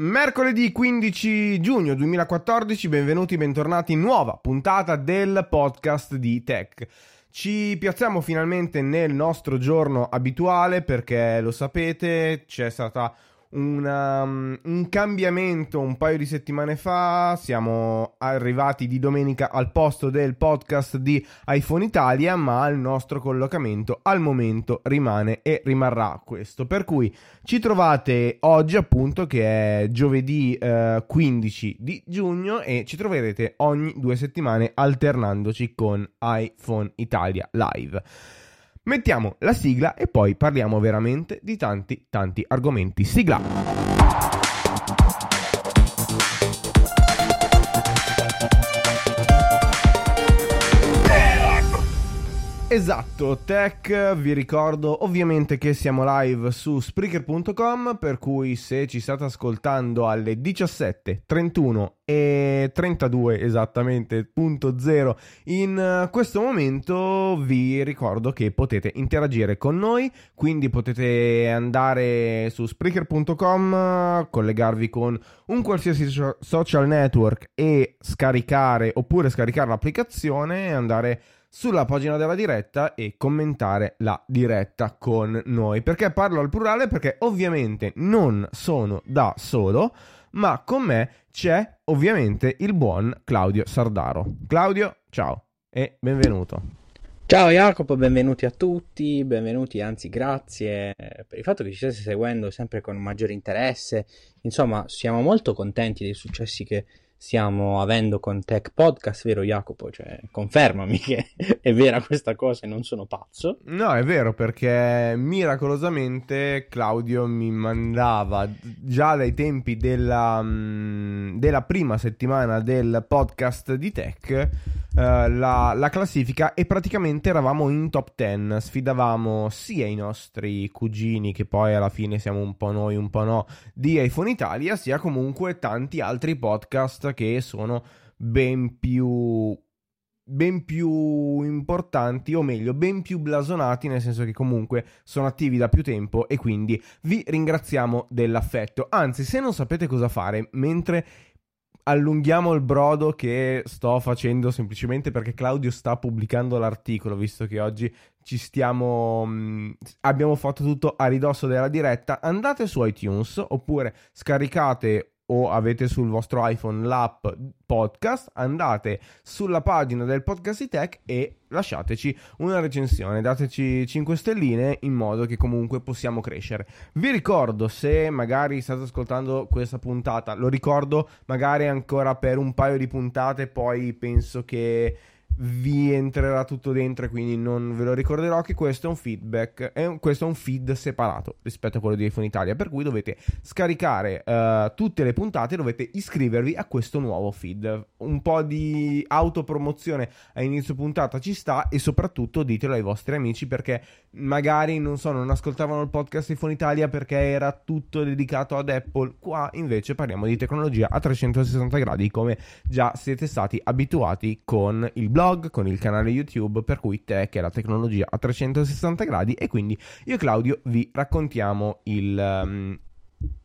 Mercoledì 15 giugno 2014, benvenuti, bentornati in nuova puntata del podcast di Tech. Ci piazziamo finalmente nel nostro giorno abituale perché lo sapete, c'è stata una, um, un cambiamento un paio di settimane fa. Siamo arrivati di domenica al posto del podcast di iPhone Italia, ma il nostro collocamento al momento rimane e rimarrà questo. Per cui ci trovate oggi, appunto, che è giovedì eh, 15 di giugno, e ci troverete ogni due settimane alternandoci con iPhone Italia Live. Mettiamo la sigla e poi parliamo veramente di tanti tanti argomenti. Sigla! Esatto, tech, vi ricordo ovviamente che siamo live su Spreaker.com, per cui se ci state ascoltando alle 17, 31 e 32 esattamente, punto zero, in eh, questo momento vi ricordo che potete interagire con noi, quindi potete andare su Spreaker.com, collegarvi con un qualsiasi social network e scaricare, oppure scaricare l'applicazione e andare sulla pagina della diretta e commentare la diretta con noi. Perché parlo al plurale? Perché ovviamente non sono da solo, ma con me c'è ovviamente il buon Claudio Sardaro. Claudio, ciao e benvenuto. Ciao Jacopo, benvenuti a tutti, benvenuti, anzi grazie per il fatto che ci state seguendo sempre con maggiore interesse. Insomma, siamo molto contenti dei successi che stiamo avendo con Tech Podcast, vero Jacopo? Cioè, confermami che è vera questa cosa e non sono pazzo. No, è vero perché miracolosamente Claudio mi mandava già dai tempi della, mm, della prima settimana del podcast di Tech Uh, la, la, classifica e praticamente eravamo in top 10, sfidavamo sia i nostri cugini che poi alla fine siamo un po' noi, un po' no, di iPhone Italia, sia comunque tanti altri podcast che sono ben più ben più importanti o meglio ben più blasonati nel senso che comunque sono attivi da più tempo e quindi vi ringraziamo dell'affetto anzi se non sapete cosa fare mentre allunghiamo il brodo che sto facendo semplicemente perché Claudio sta pubblicando l'articolo, visto che oggi ci stiamo. Mh, mm, abbiamo fatto tutto a ridosso della diretta. Andate su iTunes oppure scaricate o avete sul vostro iPhone l'app podcast, andate sulla pagina del podcast di tech e lasciateci una recensione, dateci 5 stelline in modo che comunque possiamo crescere. Vi ricordo se magari state ascoltando questa puntata, lo ricordo magari ancora per un paio di puntate, poi penso che vi entrerà tutto dentro e quindi non ve lo ricorderò che questo è un feedback, è un, questo è un feed separato rispetto a quello di iPhone Italia, per cui dovete scaricare uh, tutte le puntate, dovete iscrivervi a questo nuovo feed. Un po' di autopromozione a inizio puntata ci sta e soprattutto ditelo ai vostri amici perché magari non so, non ascoltavano il podcast iPhone Italia perché era tutto dedicato ad Apple. Qua invece parliamo di tecnologia a 360 gradi come già siete stati abituati con il blog blog, con il canale YouTube, per cui Tech è la tecnologia a 360 gradi e quindi io e Claudio vi raccontiamo il... Um,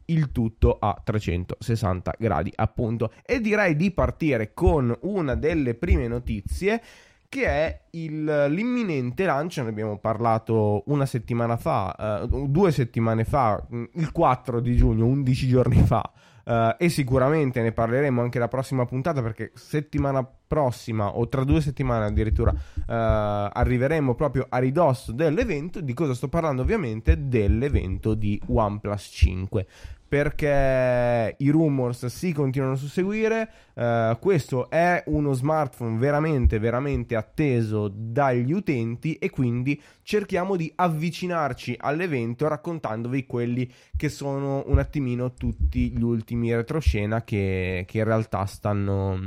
il tutto a 360 gradi appunto. E direi di partire con una delle prime notizie che è il, l'imminente lancio, ne abbiamo parlato una settimana fa, uh, due settimane fa, il 4 di giugno, 11 giorni fa, Uh, e sicuramente ne parleremo anche la prossima puntata perché settimana prossima o tra due settimane addirittura uh, arriveremo proprio a ridosso dell'evento. Di cosa sto parlando? Ovviamente dell'evento di OnePlus 5 perché i rumors si continuano a susseguire. Uh, questo è uno smartphone veramente, veramente atteso dagli utenti e quindi cerchiamo di avvicinarci all'evento raccontandovi quelli che sono un attimino tutti gli ultimi retroscena che, che in realtà stanno,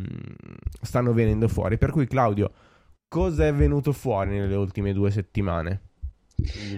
stanno venendo fuori. Per cui Claudio, cosa è venuto fuori nelle ultime due settimane?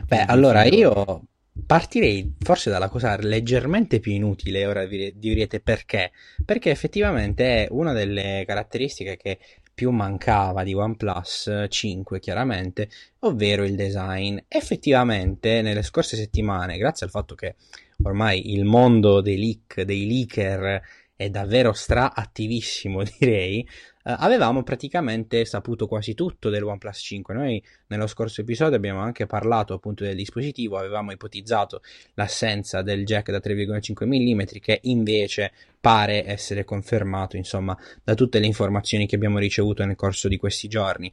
Beh, allora io Partirei forse dalla cosa leggermente più inutile, ora direte perché. Perché effettivamente è una delle caratteristiche che più mancava di OnePlus 5, chiaramente, ovvero il design. Effettivamente, nelle scorse settimane, grazie al fatto che ormai il mondo dei leak, dei leaker è davvero stra attivissimo direi, eh, avevamo praticamente saputo quasi tutto del OnePlus 5. Noi nello scorso episodio abbiamo anche parlato appunto del dispositivo, avevamo ipotizzato l'assenza del jack da 3,5 mm che invece pare essere confermato insomma da tutte le informazioni che abbiamo ricevuto nel corso di questi giorni.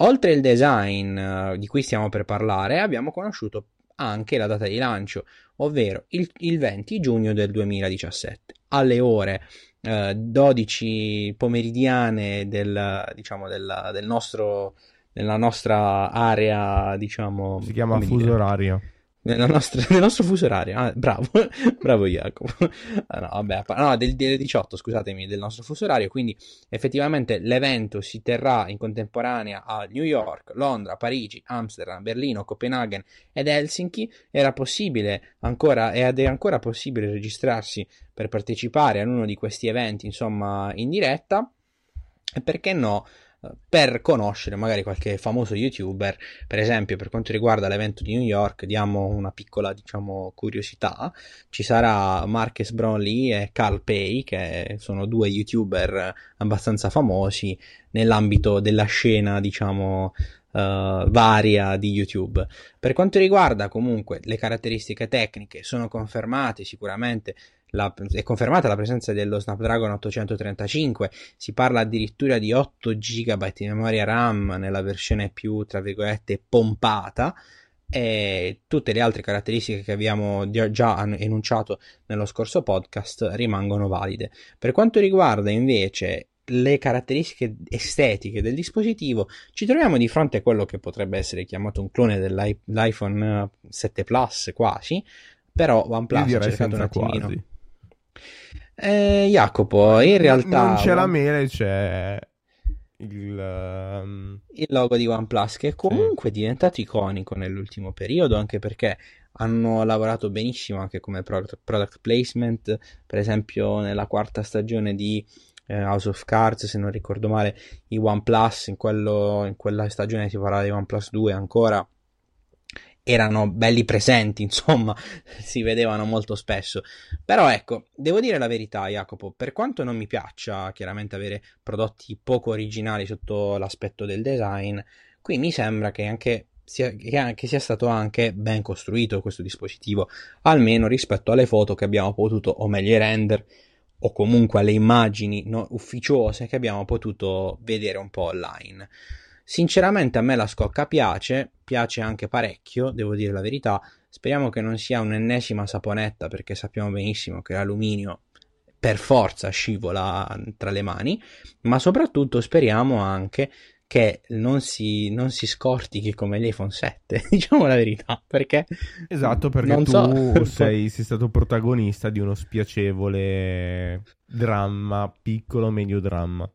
Oltre il design uh, di cui stiamo per parlare, abbiamo conosciuto anche la data di lancio, ovvero il, il 20 giugno del 2017, alle ore 12 eh, pomeridiane del, diciamo, della, del nostro, della nostra area, diciamo... Si chiama fuso orario nostra, nel nostro fuso orario. Ah, bravo, bravo Jacopo. Ah, no, vabbè, no, del, del 18, scusatemi, del nostro fuso orario. Quindi effettivamente l'evento si terrà in contemporanea a New York, Londra, Parigi, Amsterdam, Berlino, Copenaghen ed Helsinki. Era possibile ancora, ed è ancora possibile registrarsi per partecipare a uno di questi eventi, insomma, in diretta. E perché no? Per conoscere magari qualche famoso youtuber. Per esempio, per quanto riguarda l'evento di New York, diamo una piccola, diciamo, curiosità. Ci sarà Marcus Brownlee e Carl Pay, che sono due youtuber abbastanza famosi nell'ambito della scena, diciamo, Uh, varia di YouTube. Per quanto riguarda comunque le caratteristiche tecniche, sono confermate sicuramente la, è confermata la presenza dello Snapdragon 835, si parla addirittura di 8 GB di memoria RAM nella versione più, tra virgolette, pompata e tutte le altre caratteristiche che abbiamo già enunciato nello scorso podcast rimangono valide. Per quanto riguarda invece le caratteristiche estetiche del dispositivo, ci troviamo di fronte a quello che potrebbe essere chiamato un clone dell'iPhone 7 Plus quasi, però OnePlus ha cercato un attimino. Quasi eh, Jacopo, in realtà... Non c'è la mele, c'è il, um... il logo di OnePlus che è comunque sì. diventato iconico nell'ultimo periodo, anche perché hanno lavorato benissimo anche come product, product placement, per esempio nella quarta stagione di eh, House of Cards, se non ricordo male, i OnePlus, in, quello, in quella stagione si parlava di OnePlus 2 ancora erano belli presenti, insomma, si vedevano molto spesso. Però ecco, devo dire la verità, Jacopo, per quanto non mi piaccia chiaramente avere prodotti poco originali sotto l'aspetto del design, qui mi sembra che anche sia, che sia stato anche ben costruito questo dispositivo, almeno rispetto alle foto che abbiamo potuto, o meglio i render, o comunque alle immagini no, ufficiose che abbiamo potuto vedere un po' online. Sinceramente a me la scocca piace, piace anche parecchio, devo dire la verità. Speriamo che non sia un'ennesima saponetta perché sappiamo benissimo che l'alluminio per forza scivola tra le mani, ma soprattutto speriamo anche che non si, non si scortichi come l'iPhone 7, diciamo la verità, perché... Esatto, perché tu so. sei, sei stato protagonista di uno spiacevole dramma, piccolo medio dramma.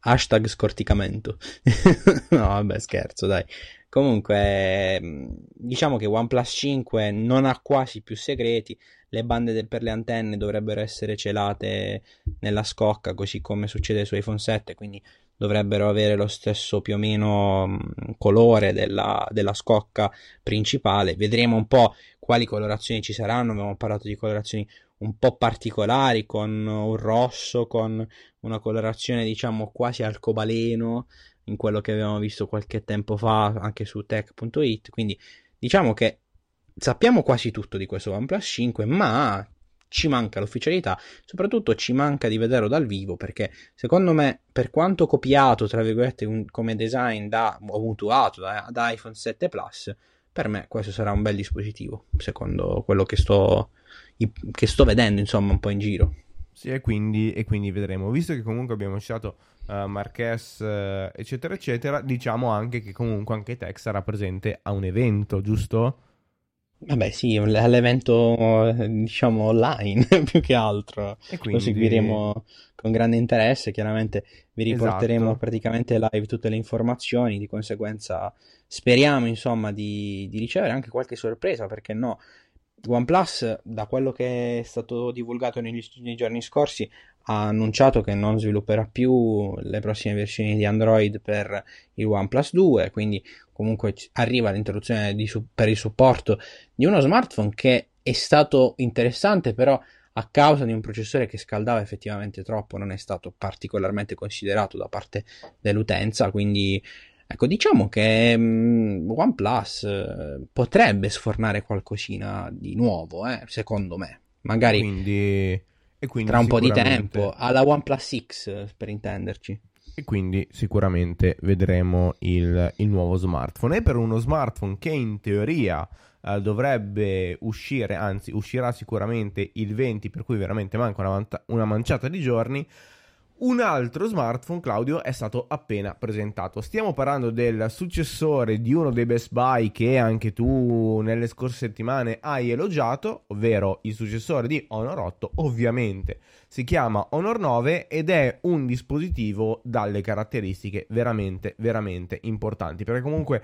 Hashtag scorticamento. no, vabbè, scherzo, dai. Comunque, mm, diciamo che OnePlus 5 non ha quasi più segreti. Le bande de- per le antenne dovrebbero essere celate nella scocca, così come succede su iPhone 7, quindi dovrebbero avere lo stesso più o meno mm, colore della, della scocca principale. Vedremo un po' quali colorazioni ci saranno. Abbiamo parlato di colorazioni un po' particolari con un rosso, con una colorazione diciamo quasi arcobaleno in quello che avevamo visto qualche tempo fa anche su tech.it. Quindi diciamo che sappiamo quasi tutto di questo OnePlus 5, ma ci manca l'ufficialità, soprattutto ci manca di vederlo dal vivo perché secondo me per quanto copiato tra virgolette un, come design da o mutuato da, da iPhone 7 Plus, per me questo sarà un bel dispositivo, secondo quello che sto che sto vedendo insomma un po' in giro. Sì, e quindi, e quindi vedremo. Visto che comunque abbiamo citato uh, Marques, uh, eccetera, eccetera, diciamo anche che comunque anche Tech sarà presente a un evento, giusto? Vabbè, sì, all'evento diciamo online più che altro. E quindi... Lo seguiremo con grande interesse. Chiaramente vi riporteremo esatto. praticamente live tutte le informazioni. Di conseguenza, speriamo insomma di, di ricevere anche qualche sorpresa. Perché no? OnePlus, da quello che è stato divulgato negli, nei giorni scorsi, ha annunciato che non svilupperà più le prossime versioni di Android per il OnePlus 2, quindi comunque arriva l'introduzione di, per il supporto di uno smartphone che è stato interessante, però a causa di un processore che scaldava effettivamente troppo non è stato particolarmente considerato da parte dell'utenza, quindi ecco diciamo che um, OnePlus eh, potrebbe sfornare qualcosina di nuovo, eh, secondo me, magari quindi, quindi tra un po' di tempo, alla OnePlus X per intenderci. E quindi sicuramente vedremo il, il nuovo smartphone. E per uno smartphone che in teoria uh, dovrebbe uscire, anzi uscirà sicuramente il 20, per cui veramente manca una, vanta- una manciata di giorni. Un altro smartphone, Claudio, è stato appena presentato. Stiamo parlando del successore di uno dei Best Buy che anche tu nelle scorse settimane hai elogiato, ovvero il successore di Honor 8. Ovviamente si chiama Honor 9 ed è un dispositivo dalle caratteristiche veramente, veramente importanti. Perché comunque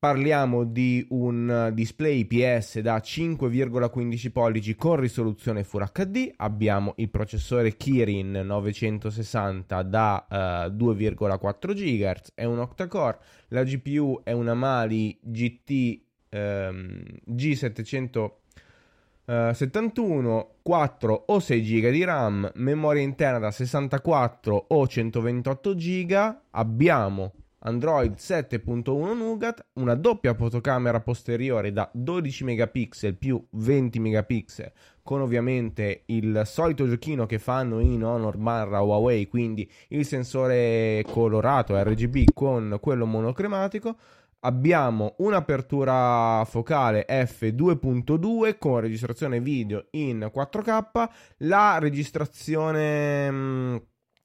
Parliamo di un display IPS da 5,15 pollici con risoluzione Full HD. Abbiamo il processore Kirin 960 da uh, 2,4 GHz, è un octa-core. La GPU è una Mali GT um, G771, uh, 4 o 6 GB di RAM, memoria interna da 64 o 128 GB. Abbiamo Android 7.1 Nougat, una doppia fotocamera posteriore da 12 megapixel più 20 megapixel con ovviamente il solito giochino che fanno in Honor barra Huawei, quindi il sensore colorato RGB con quello monocromatico. Abbiamo un'apertura focale f2.2 con registrazione video in 4K, la registrazione mm,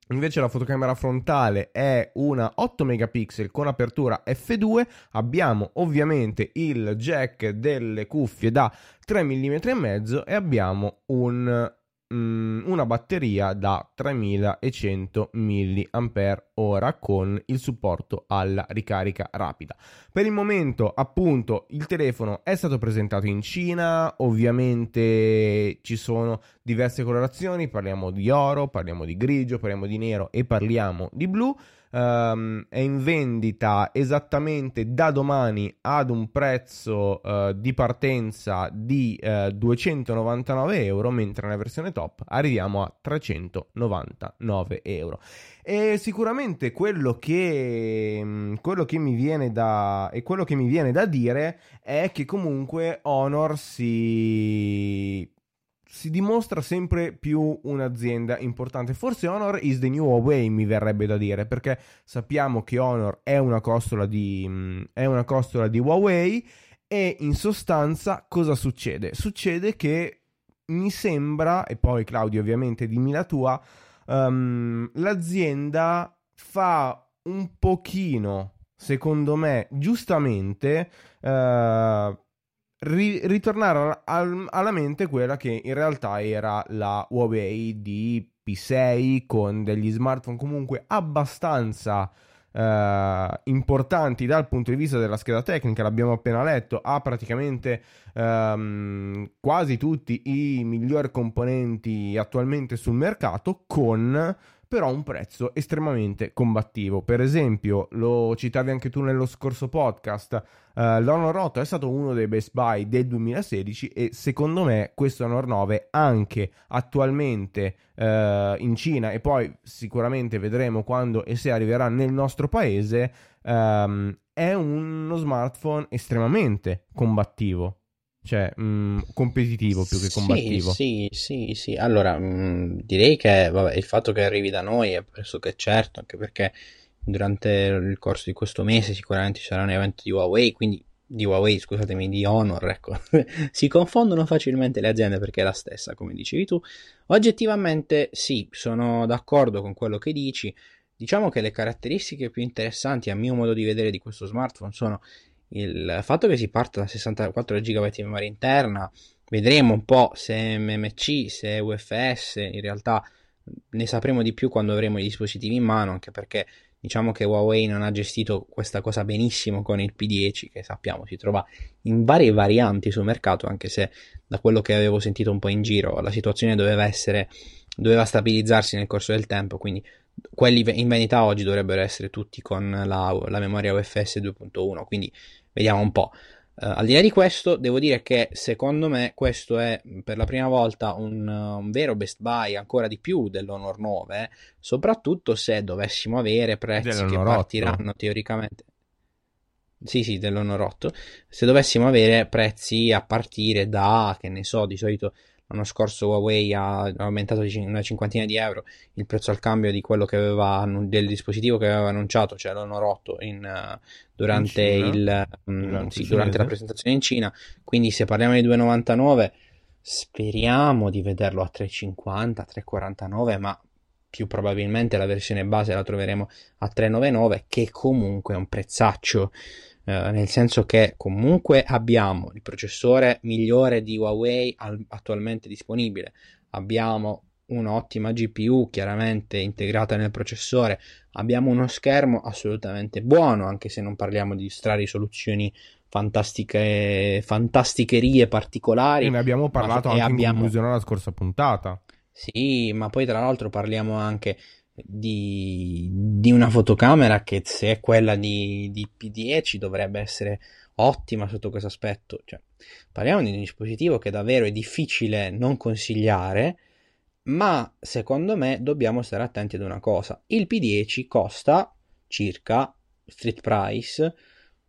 Invece la fotocamera frontale è una 8 megapixel con apertura f2. Abbiamo ovviamente il jack delle cuffie da 3 mm e mezzo e abbiamo un Mm, una batteria da 3100 mAh con il supporto alla ricarica rapida. Per il momento, appunto, il telefono è stato presentato in Cina, ovviamente ci sono diverse colorazioni, parliamo di oro, parliamo di grigio, parliamo di nero e parliamo di blu um, è in vendita esattamente da domani ad un prezzo uh, di partenza di uh, eh, 299 euro, mentre nella versione top arriviamo a 399 euro. E sicuramente quello che, mm, quello che mi viene da e quello che mi viene da dire è che comunque Honor si si dimostra sempre più un'azienda importante. Forse Honor is the new Huawei, mi verrebbe da dire, perché sappiamo che Honor è una costola di, mm, è una costola di Huawei e in sostanza cosa succede? Succede che mi sembra, e poi Claudio ovviamente dimmi la tua, um, l'azienda fa un pochino, secondo me, giustamente, uh, ri- ritornare al- alla mente quella che in realtà era la Huawei di P6 con degli smartphone comunque abbastanza Uh, importanti dal punto di vista della scheda tecnica, l'abbiamo appena letto, ha praticamente um, quasi tutti i migliori componenti attualmente sul mercato con però un prezzo estremamente combattivo. Per esempio, lo citavi anche tu nello scorso podcast, uh, l'Honor 8 è stato uno dei best buy del 2016 e secondo me questo Honor 9 anche attualmente uh, in Cina e poi sicuramente vedremo quando e se arriverà nel nostro paese um, è uno smartphone estremamente combattivo cioè mh, mm, competitivo più che combattivo. Sì, sì, sì, sì. Allora, mh, mm, direi che vabbè, il fatto che arrivi da noi è pressoché certo, anche perché durante il corso di questo mese sicuramente ci sarà un evento di Huawei, quindi di Huawei, scusatemi, di Honor, ecco. si confondono facilmente le aziende perché è la stessa, come dicevi tu. Oggettivamente sì, sono d'accordo con quello che dici. Diciamo che le caratteristiche più interessanti a mio modo di vedere di questo smartphone sono il fatto che si parta da 64 GB di memoria interna, vedremo un po' se MMC, se UFS, in realtà ne sapremo di più quando avremo i dispositivi in mano, anche perché diciamo che Huawei non ha gestito questa cosa benissimo con il P10, che sappiamo si trova in varie varianti sul mercato, anche se da quello che avevo sentito un po' in giro la situazione doveva essere doveva stabilizzarsi nel corso del tempo, quindi quelli in vendita oggi dovrebbero essere tutti con la, la memoria UFS 2.1, quindi vediamo un po'. Uh, al di là di questo, devo dire che secondo me questo è per la prima volta un, un vero best buy ancora di più dell'Honor 9, soprattutto se dovessimo avere prezzi che partiranno 8. teoricamente. Sì, sì, dell'Honor 8. Se dovessimo avere prezzi a partire da, che ne so, di solito L'anno scorso Huawei ha aumentato di una cinquantina di euro il prezzo al cambio di quello che aveva del dispositivo che aveva annunciato, cioè l'Honor 8 in, durante, in il, um, sì, durante la presentazione in Cina. Quindi se parliamo di 2,99 speriamo di vederlo a 3,50, 3,49, ma più probabilmente la versione base la troveremo a 3,99 che comunque è un prezzaccio eh, nel senso che comunque abbiamo il processore migliore di Huawei al- attualmente disponibile, abbiamo un'ottima GPU chiaramente integrata nel processore, abbiamo uno schermo assolutamente buono, anche se non parliamo di stra risoluzioni fantastiche, fantasticherie particolari. E ne abbiamo parlato ma, anche abbiamo... in conclusione la scorsa puntata. Sì, ma poi tra l'altro parliamo anche di, di, una fotocamera che se è quella di, di, P10 dovrebbe essere ottima sotto questo aspetto. Cioè, parliamo di un dispositivo che davvero è difficile non consigliare, ma secondo me dobbiamo stare attenti ad una cosa. Il P10 costa circa street price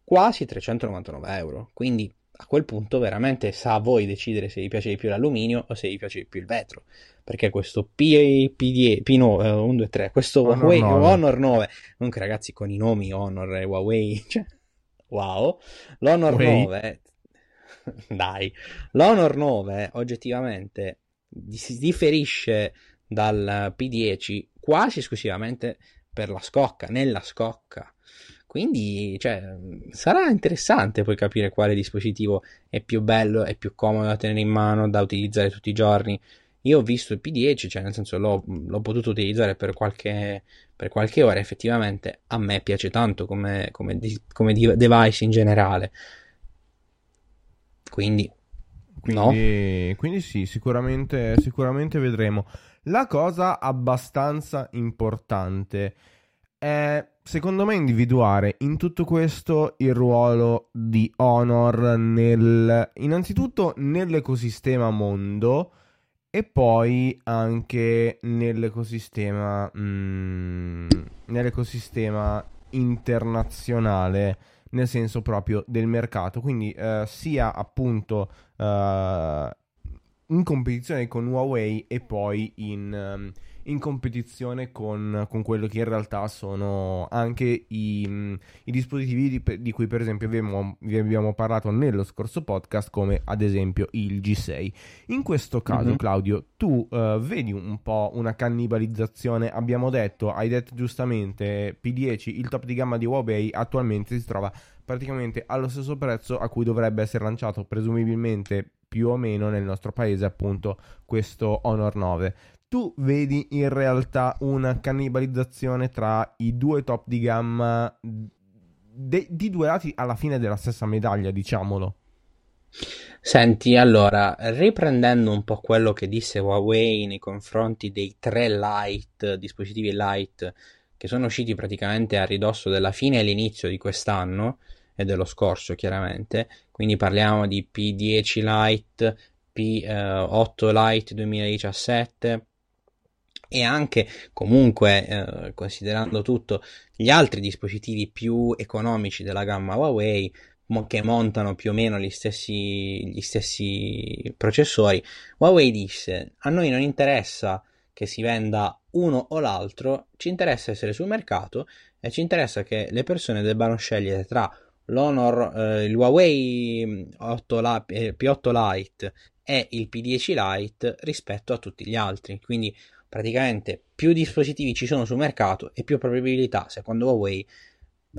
quasi 399 euro, quindi a quel punto veramente sa a voi decidere se vi piace di più l'alluminio o se vi piace di più il vetro perché questo P, P10, P no, eh, 1, 2, 3, questo Honor Huawei 9. Honor 9, comunque ragazzi con i nomi Honor e Huawei, cioè, wow, l'Honor Huawei. 9, dai, l'Honor 9 oggettivamente si differisce dal P10 quasi esclusivamente per la scocca, nella scocca. Quindi cioè, sarà interessante poi capire quale dispositivo è più bello, è più comodo da tenere in mano, da utilizzare tutti i giorni. Io ho visto il P10, cioè nel senso l'ho, l'ho potuto utilizzare per qualche, per qualche, ora, effettivamente a me piace tanto come, come, come device in generale. Quindi, quindi, no? quindi sì, sicuramente, sicuramente vedremo. La cosa abbastanza importante è, secondo me, individuare in tutto questo il ruolo di Honor nel, innanzitutto nell'ecosistema mondo e poi anche nell'ecosistema, mm, nell'ecosistema internazionale nel senso proprio del mercato. Quindi eh, sia appunto eh, in competizione con Huawei e poi in, um, in competizione con, con, quello che in realtà sono anche i, mm, i dispositivi di, di, cui per esempio abbiamo, vi abbiamo parlato nello scorso podcast come ad esempio il G6 in questo caso mm-hmm. Claudio tu uh, vedi un po' una cannibalizzazione? Abbiamo detto hai detto giustamente P10 il top di gamma di Huawei attualmente si trova praticamente allo stesso prezzo a cui dovrebbe essere lanciato presumibilmente più o meno nel nostro paese appunto questo Honor 9 tu vedi in realtà una cannibalizzazione tra i due top di gamma de- di due lati alla fine della stessa medaglia, diciamolo. Senti, allora, riprendendo un po' quello che disse Huawei nei confronti dei tre Lite, dispositivi Lite, che sono usciti praticamente a ridosso della fine e all'inizio di quest'anno e dello scorso, chiaramente, quindi parliamo di P10 Lite, P8 eh, Lite 2017, e anche comunque eh, considerando tutto gli altri dispositivi più economici della gamma Huawei che montano più o meno gli stessi, gli stessi processori, Huawei disse a noi non interessa che si venda uno o l'altro, ci interessa essere sul mercato e ci interessa che le persone debbano scegliere tra l'Honor, eh, il Huawei 8 la, eh, P8 Lite e il P10 Lite rispetto a tutti gli altri. Quindi praticamente più dispositivi ci sono sul mercato e più probabilità, secondo Huawei,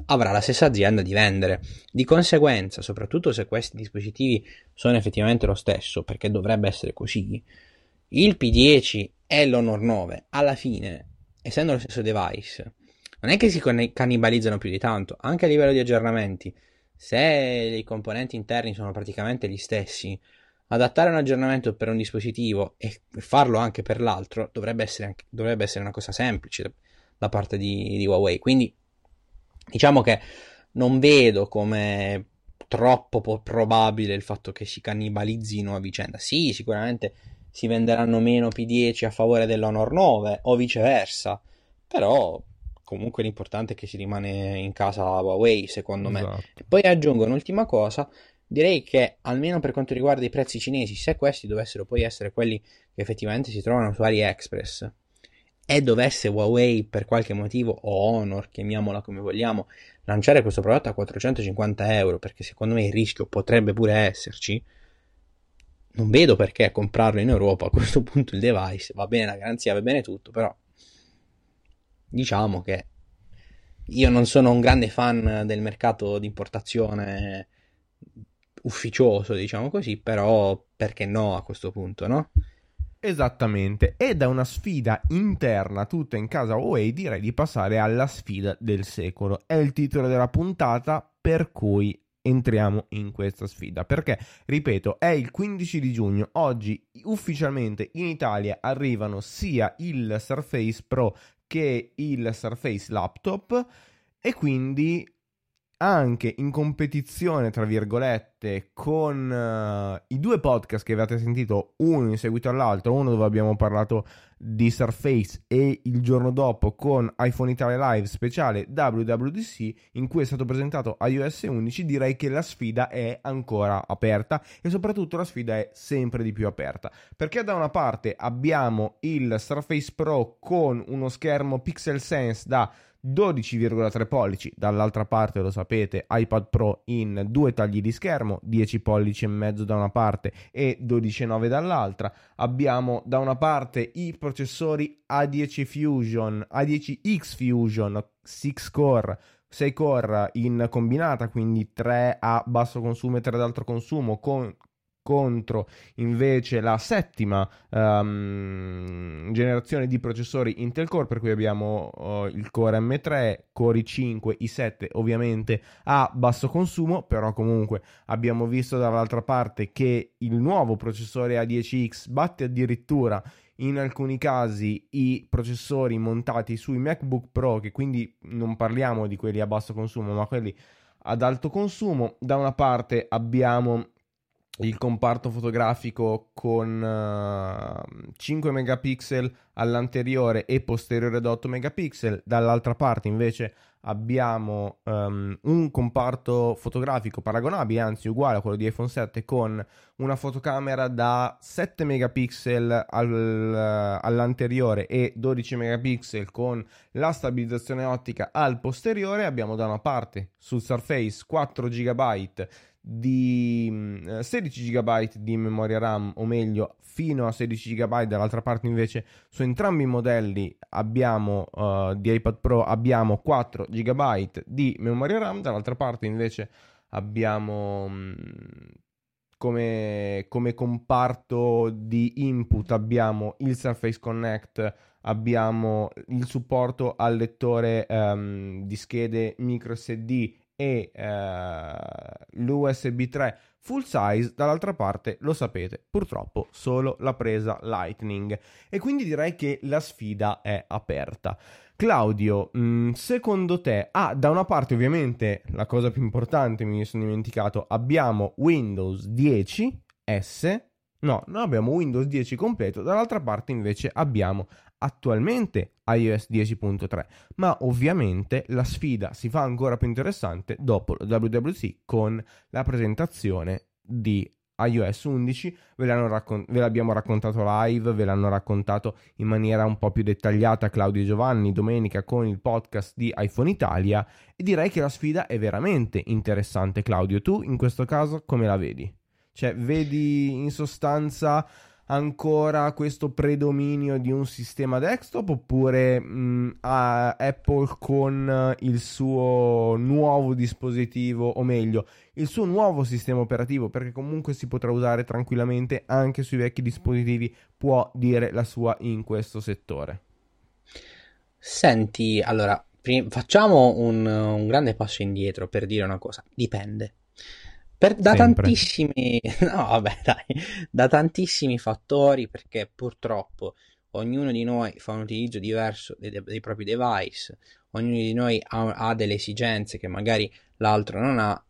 avrà la stessa azienda di vendere. Di conseguenza, soprattutto se questi dispositivi sono effettivamente lo stesso, perché dovrebbe essere così, il P10 e l'Honor 9, alla fine, essendo lo stesso device, non è che si cannibalizzano più di tanto, anche a livello di aggiornamenti. Se i componenti interni sono praticamente gli stessi, Adattare un aggiornamento per un dispositivo e farlo anche per l'altro dovrebbe essere, anche, dovrebbe essere una cosa semplice da parte di, di, Huawei. Quindi diciamo che non vedo come troppo po- probabile il fatto che si cannibalizzino a vicenda. Sì, sicuramente si venderanno meno P10 a favore dell'Honor 9 o viceversa, però comunque l'importante è che si rimane in casa Huawei, secondo esatto. me. E poi aggiungo un'ultima cosa, direi che almeno per quanto riguarda i prezzi cinesi, se questi dovessero poi essere quelli che effettivamente si trovano su AliExpress e dovesse Huawei per qualche motivo o Honor, chiamiamola come vogliamo, lanciare questo prodotto a 450 euro, perché secondo me il rischio potrebbe pure esserci, non vedo perché comprarlo in Europa a questo punto il device, va bene la garanzia, va bene tutto, però diciamo che io non sono un grande fan del mercato di importazione ufficioso, diciamo così, però perché no a questo punto, no? Esattamente, e da una sfida interna tutta in casa Huawei direi di passare alla sfida del secolo. È il titolo della puntata per cui entriamo in questa sfida perché ripeto è il 15 di giugno oggi ufficialmente in Italia arrivano sia il Surface Pro che il Surface Laptop e quindi anche in competizione, tra virgolette, con uh, i due podcast che avete sentito, uno in seguito all'altro, uno dove abbiamo parlato di Surface e il giorno dopo con iPhone Italia Live speciale WWDC in cui è stato presentato iOS 11, direi che la sfida è ancora aperta e soprattutto la sfida è sempre di più aperta, perché da una parte abbiamo il Surface Pro con uno schermo Pixel Sense da 12,3 pollici, dall'altra parte lo sapete iPad Pro in due tagli di schermo, 10 pollici e mezzo da una parte e 12,9 dall'altra. Abbiamo da una parte i processori A10 Fusion, A10X Fusion, 6 core 6 core in combinata, quindi 3 a basso consumo e 3 ad alto consumo, con contro invece la settima um, generazione di processori Intel Core per cui abbiamo uh, il Core M3, Core i5, i7 ovviamente a basso consumo però comunque abbiamo visto dall'altra parte che il nuovo processore A10X batte addirittura in alcuni casi i processori montati sui MacBook Pro che quindi non parliamo di quelli a basso consumo ma quelli ad alto consumo. Da una parte abbiamo il comparto fotografico con uh, 5 megapixel all'anteriore e posteriore ad 8 megapixel, dall'altra parte invece abbiamo um, un comparto fotografico paragonabile, anzi uguale a quello di iPhone 7 con una fotocamera da 7 megapixel al, uh, all'anteriore e 12 megapixel con la stabilizzazione ottica al posteriore, abbiamo da una parte sul Surface 4 GB di 16 mm, GB di memoria RAM, o meglio, fino a 16 GB. Dall'altra parte, invece, su entrambi i modelli abbiamo uh, di iPad Pro abbiamo 4 GB di memoria RAM. Dall'altra parte, invece, abbiamo um, come, come comparto di input abbiamo il Surface Connect abbiamo il supporto al lettore um, di schede micro SD e uh, l'USB 3 full size, dall'altra parte lo sapete, purtroppo solo la presa Lightning. E quindi direi che la sfida è aperta. Claudio, mm, secondo te, ah, da una parte ovviamente la cosa più importante, mi sono dimenticato, abbiamo Windows 10 S, no, non abbiamo Windows 10 completo, dall'altra parte invece abbiamo attualmente iOS 10.3, ma ovviamente la sfida si fa ancora più interessante dopo la WWC con la presentazione di iOS 11, ve, raccon- ve, l'abbiamo raccontato live, ve l'hanno raccontato in maniera un po' più dettagliata Claudio e Giovanni domenica con il podcast di iPhone Italia. E direi che la sfida è veramente interessante Claudio, tu in questo caso come la vedi? Cioè vedi in sostanza ancora questo predominio di un sistema desktop oppure mh, Apple con il suo nuovo dispositivo o meglio il suo nuovo sistema operativo? Perché comunque si potrà usare tranquillamente anche sui vecchi dispositivi può dire la sua in questo settore. Senti allora prim- facciamo un, un grande passo indietro per dire una cosa. Dipende per, da tantissimi, no, vabbè, dai, da tantissimi fattori, perché purtroppo ognuno di noi fa un utilizzo diverso dei, dei propri device, ognuno di noi ha, ha, delle esigenze che magari l'altro non ha,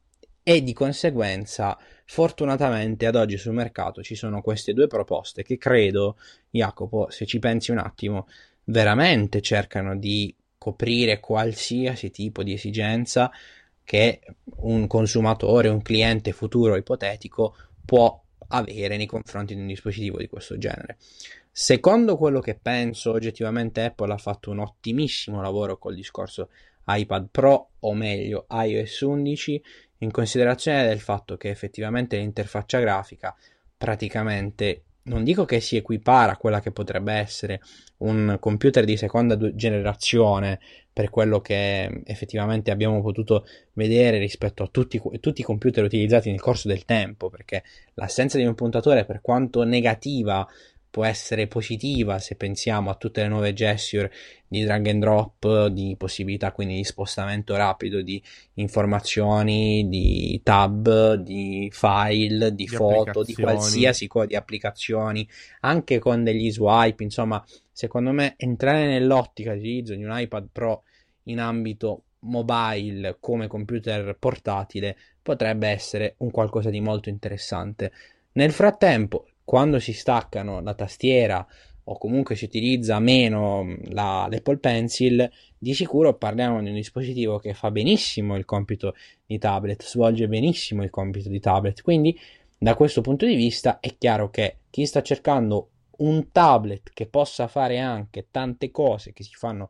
e di conseguenza fortunatamente ad oggi sul mercato ci sono queste due proposte che credo, Jacopo, se ci pensi un attimo, veramente cercano di coprire qualsiasi tipo di esigenza che un consumatore, un cliente futuro ipotetico può avere nei confronti di un dispositivo di questo genere. Secondo quello che penso, oggettivamente Apple ha fatto un ottimissimo lavoro col discorso iPad Pro, o meglio iOS 11, in considerazione del fatto che effettivamente l'interfaccia grafica praticamente non dico che si equipara a quella che potrebbe essere un computer di seconda generazione per quello che effettivamente abbiamo potuto vedere rispetto a tutti, tutti, i computer utilizzati nel corso del tempo, perché l'assenza di un puntatore, per quanto negativa può essere positiva se pensiamo a tutte le nuove gesture di drag and drop, di possibilità quindi di spostamento rapido di informazioni, di tab, di file, di, di foto, di qualsiasi cosa, di applicazioni, anche con degli swipe, insomma, secondo me entrare nell'ottica di utilizzo di un iPad Pro in ambito mobile come computer portatile potrebbe essere un qualcosa di molto interessante. Nel frattempo, quando si staccano la tastiera o comunque si utilizza meno mm, la, l'Apple Pencil, di sicuro parliamo di un dispositivo che fa benissimo il compito di tablet, svolge benissimo il compito di tablet. Quindi, da questo punto di vista, è chiaro che chi sta cercando un tablet che possa fare anche tante cose che si fanno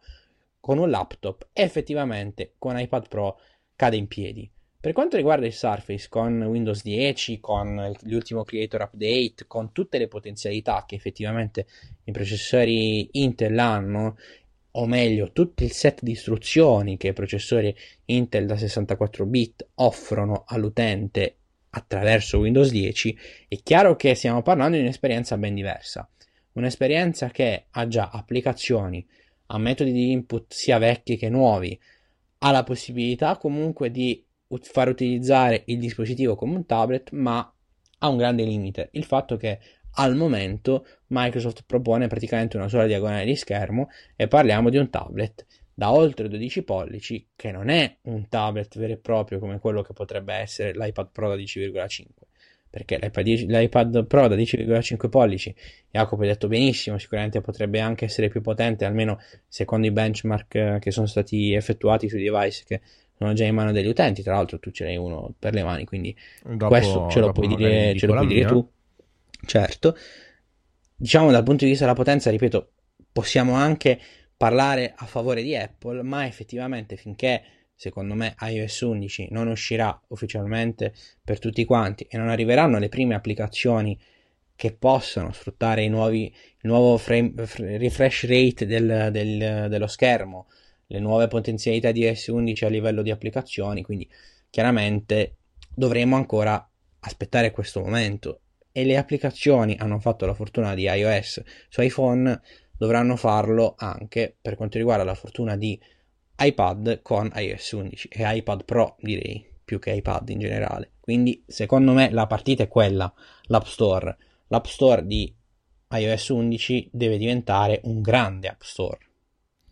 con un laptop, effettivamente con iPad Pro cade in piedi. Per quanto riguarda il Surface con Windows 10, con l'ultimo Creator Update, con tutte le potenzialità che effettivamente i processori Intel hanno, o meglio, tutto il set di istruzioni che i processori Intel da 64 bit offrono all'utente attraverso Windows 10, è chiaro che stiamo parlando di un'esperienza ben diversa. Un'esperienza che ha già applicazioni a metodi di input sia vecchi che nuovi, ha la possibilità comunque di far utilizzare il dispositivo come un tablet, ma ha un grande limite, il fatto che al momento Microsoft propone praticamente una sola diagonale di schermo e parliamo di un tablet da oltre 12 pollici che non è un tablet vero e proprio come quello che potrebbe essere l'iPad Pro da 10,5 perché l'iPad, l'iPad Pro da 10,5 pollici Jacopo ha detto benissimo sicuramente potrebbe anche essere più potente almeno secondo i benchmark eh, che sono stati effettuati sui device che sono già in mano degli utenti. Tra l'altro, tu ce l'hai uno per le mani, quindi dopo, questo ce lo puoi dire, ce lo puoi dire tu. Certo, diciamo dal punto di vista della potenza, ripeto, possiamo anche parlare a favore di Apple, ma effettivamente finché secondo me iOS 11 non uscirà ufficialmente per tutti quanti e non arriveranno le prime applicazioni che possano sfruttare i nuovi, il nuovo frame, refresh rate del, del, dello schermo le nuove potenzialità di S11 a livello di applicazioni, quindi chiaramente dovremo ancora aspettare questo momento e le applicazioni hanno fatto la fortuna di iOS su iPhone, dovranno farlo anche per quanto riguarda la fortuna di iPad con iOS 11 e iPad Pro direi più che iPad in generale. Quindi secondo me la partita è quella, l'App Store. L'App Store di iOS 11 deve diventare un grande App Store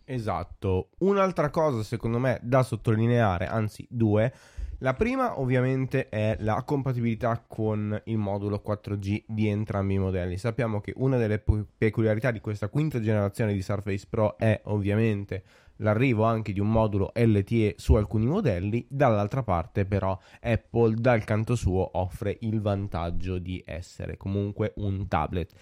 Esatto. Un'altra cosa secondo me da sottolineare, anzi due. La prima ovviamente è la compatibilità con il modulo 4G di entrambi i modelli. Sappiamo che una delle peculiarità di questa quinta generazione di Surface Pro è ovviamente l'arrivo anche di un modulo LTE su alcuni modelli, dall'altra parte però Apple dal canto suo offre il vantaggio di essere comunque un tablet.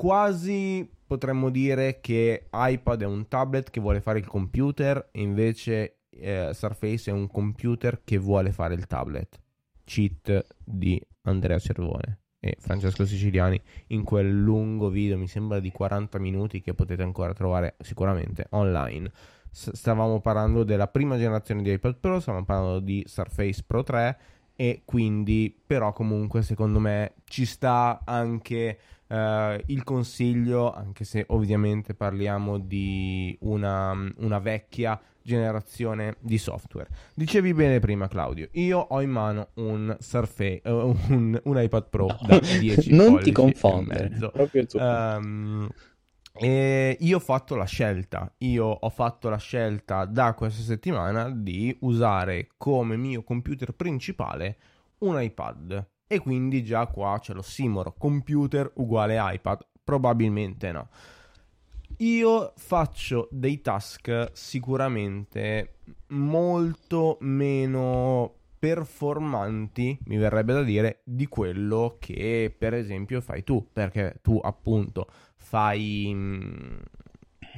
Quasi potremmo dire che iPad è un tablet che vuole fare il computer e invece eh, Surface è un computer che vuole fare il tablet. Cheat di Andrea Cervone e Francesco Siciliani in quel lungo video, mi sembra di 40 minuti che potete ancora trovare sicuramente online. S- stavamo parlando della prima generazione di iPad Pro, stavamo parlando di Surface Pro 3 e quindi però comunque secondo me ci sta anche Uh, il consiglio, anche se ovviamente parliamo di una, una, vecchia generazione di software. Dicevi bene prima, Claudio, io ho in mano un Surface, uh, un, un, iPad Pro da 10 Non ti confondere. Um, E io ho fatto la scelta, io ho fatto la scelta da questa settimana di usare come mio computer principale un iPad. E quindi già qua c'è l'ossimoro, computer uguale iPad, probabilmente no. Io faccio dei task sicuramente molto meno performanti, mi verrebbe da dire, di quello che per esempio fai tu, perché tu appunto fai, mm,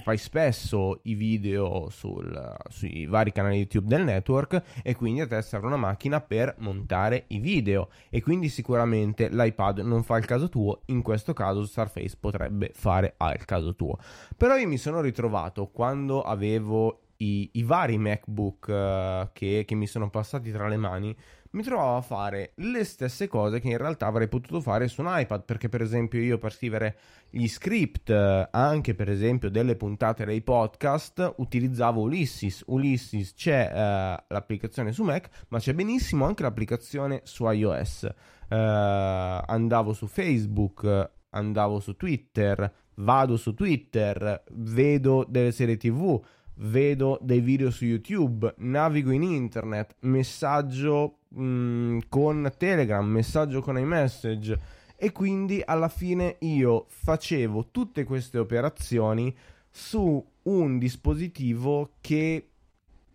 fai spesso i video sul, sui vari canali YouTube del network e quindi a te serve una macchina per montare i video e quindi sicuramente l'iPad non fa il caso tuo, in questo caso Surface potrebbe fare al caso tuo. Però io mi sono ritrovato quando avevo i, i vari MacBook uh, che, che mi sono passati tra le mani, mi trovavo a fare le stesse cose che in realtà avrei potuto fare su un iPad, perché per esempio io per scrivere gli script, uh, anche per esempio delle puntate dei podcast, utilizzavo Ulysses. Ulysses c'è uh, l'applicazione su Mac, ma c'è benissimo anche l'applicazione su iOS. andavo su Facebook, andavo su Twitter, vado su Twitter, vedo delle serie TV vedo dei video su YouTube, navigo in internet, messaggio mh, mm, con Telegram, messaggio con iMessage e quindi alla fine io facevo tutte queste operazioni su un dispositivo che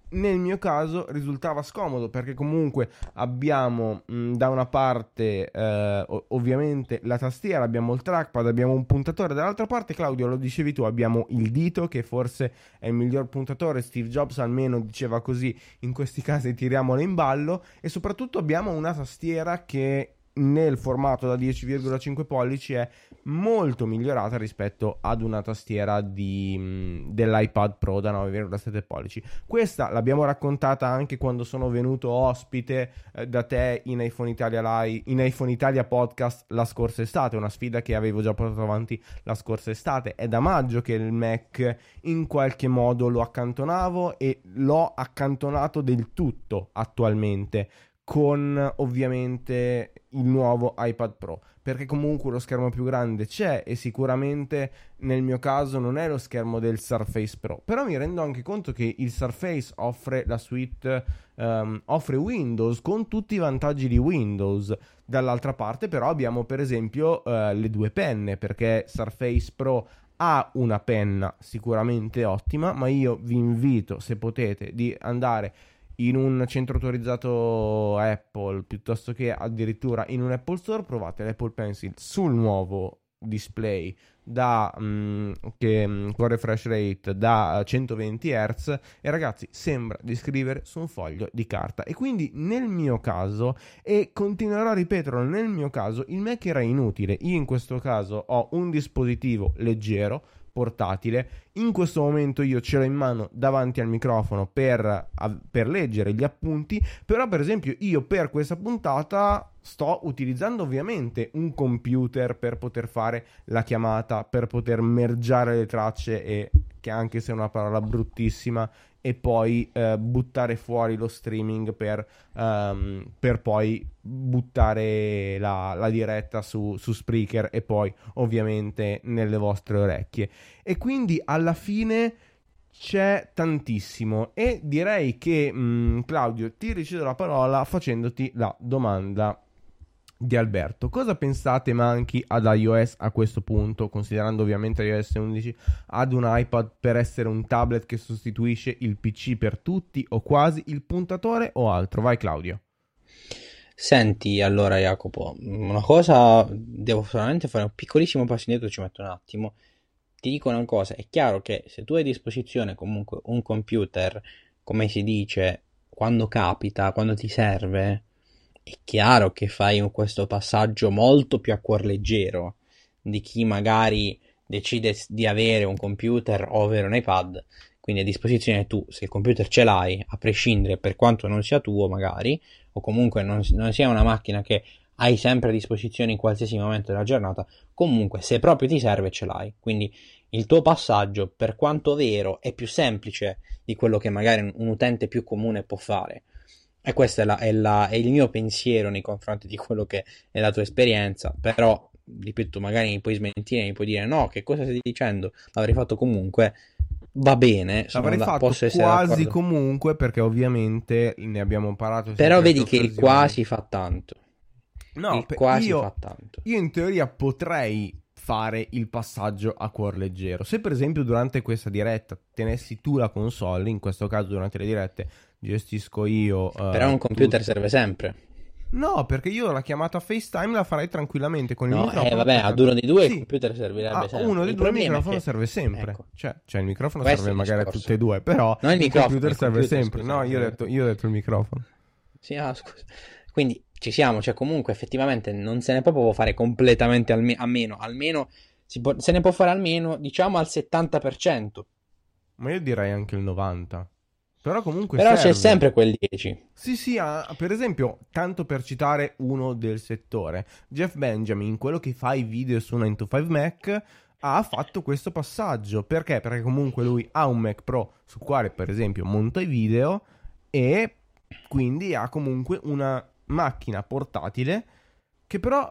nel mio caso risultava scomodo perché comunque abbiamo mh, da una parte eh, ovviamente la tastiera, abbiamo il trackpad, abbiamo un puntatore, dall'altra parte Claudio lo dicevi tu, abbiamo il dito che forse è il miglior puntatore, Steve Jobs almeno diceva così, in questi casi tiriamolo in ballo e soprattutto abbiamo una tastiera che nel formato da 10,5 pollici è molto migliorata rispetto ad una tastiera di, dell'iPad Pro da 9,7 pollici. Questa l'abbiamo raccontata anche quando sono venuto ospite eh, da te in iPhone, Live, in iPhone Italia Podcast la scorsa estate, una sfida che avevo già portato avanti la scorsa estate. È da maggio che il Mac in qualche modo lo accantonavo e l'ho accantonato del tutto attualmente con ovviamente il nuovo iPad Pro. Perché comunque lo schermo più grande c'è e sicuramente nel mio caso non è lo schermo del Surface Pro. Però mi rendo anche conto che il Surface offre la suite um, offre Windows con tutti i vantaggi di Windows. Dall'altra parte però abbiamo per esempio uh, le due penne perché Surface Pro ha una penna sicuramente ottima ma io vi invito se potete di andare in un centro autorizzato Apple piuttosto che addirittura in un Apple Store provate l'Apple Pencil sul nuovo display da um, che, um, con refresh rate da 120 Hz e ragazzi sembra di scrivere su un foglio di carta. E quindi nel mio caso e continuerò a ripeterlo nel mio caso il Mac era inutile. Io in questo caso ho un dispositivo leggero portatile. In questo momento io ce l'ho in mano davanti al microfono per, per leggere gli appunti, però per esempio io per questa puntata sto utilizzando ovviamente un computer per poter fare la chiamata, per poter mergiare le tracce e che anche se è una parola bruttissima e poi eh, buttare fuori lo streaming per, um, per poi buttare la, la diretta su, su, Spreaker e poi ovviamente nelle vostre orecchie. E quindi alla fine c'è tantissimo e direi che mh, mm, Claudio ti ricevo la parola facendoti la domanda di Alberto. Cosa pensate manchi ad iOS a questo punto, considerando ovviamente iOS 11 ad un iPad per essere un tablet che sostituisce il PC per tutti o quasi il puntatore o altro? Vai Claudio. Senti, allora Jacopo, una cosa, devo solamente fare un piccolissimo passo indietro, ci metto un attimo. Ti dico una cosa, è chiaro che se tu hai a disposizione comunque un computer, come si dice, quando capita, quando ti serve, è chiaro che fai questo passaggio molto più a cuor leggero di chi magari decide di avere un computer o avere un iPad, quindi a disposizione tu, se il computer ce l'hai, a prescindere per quanto non sia tuo magari, o comunque non, non sia una macchina che hai sempre a disposizione in qualsiasi momento della giornata, comunque se proprio ti serve ce l'hai. Quindi il tuo passaggio, per quanto vero, è più semplice di quello che magari un utente più comune può fare. E questo è, la, è, la, è, il mio pensiero nei confronti di quello che è la tua esperienza, però ripeto, magari mi puoi smentire, mi puoi dire no, che cosa stai dicendo? L'avrei fatto comunque. Va bene, l'avrei fatto posso quasi d'accordo. comunque perché ovviamente ne abbiamo parlato. Però vedi che il quasi fa tanto. No, il quasi io, fa tanto. Io in teoria potrei fare il passaggio a cuor leggero. Se per esempio durante questa diretta tenessi tu la console, in questo caso durante le dirette gestisco io. Uh, Però un computer tutte. serve sempre. No, perché io la chiamata FaceTime la farei tranquillamente con no, il microfono. Eh, vabbè, ad uno dei due sì. il computer servirebbe ah, sempre. Uno dei due il microfono che... serve sempre. Ecco. Cioè, cioè, il microfono Questo serve magari a tutte e due, però no, il, il computer serve computer, sempre. Scusa, no, io ho, detto, io ho detto il microfono. Sì, ah, scusa. Quindi ci siamo, cioè comunque effettivamente non se ne può proprio fare completamente alme- a meno, almeno può, se ne può fare almeno diciamo al 70%. Ma io direi anche il 90%. Però comunque Però serve. c'è sempre quel 10. Sì, sì, ah, per esempio, tanto per citare uno del settore, Jeff Benjamin, quello che fa i video su 9 to 5 Mac, ha fatto questo passaggio. Perché? Perché comunque lui ha un Mac Pro sul quale, per esempio, monta i video e quindi ha comunque una macchina portatile che però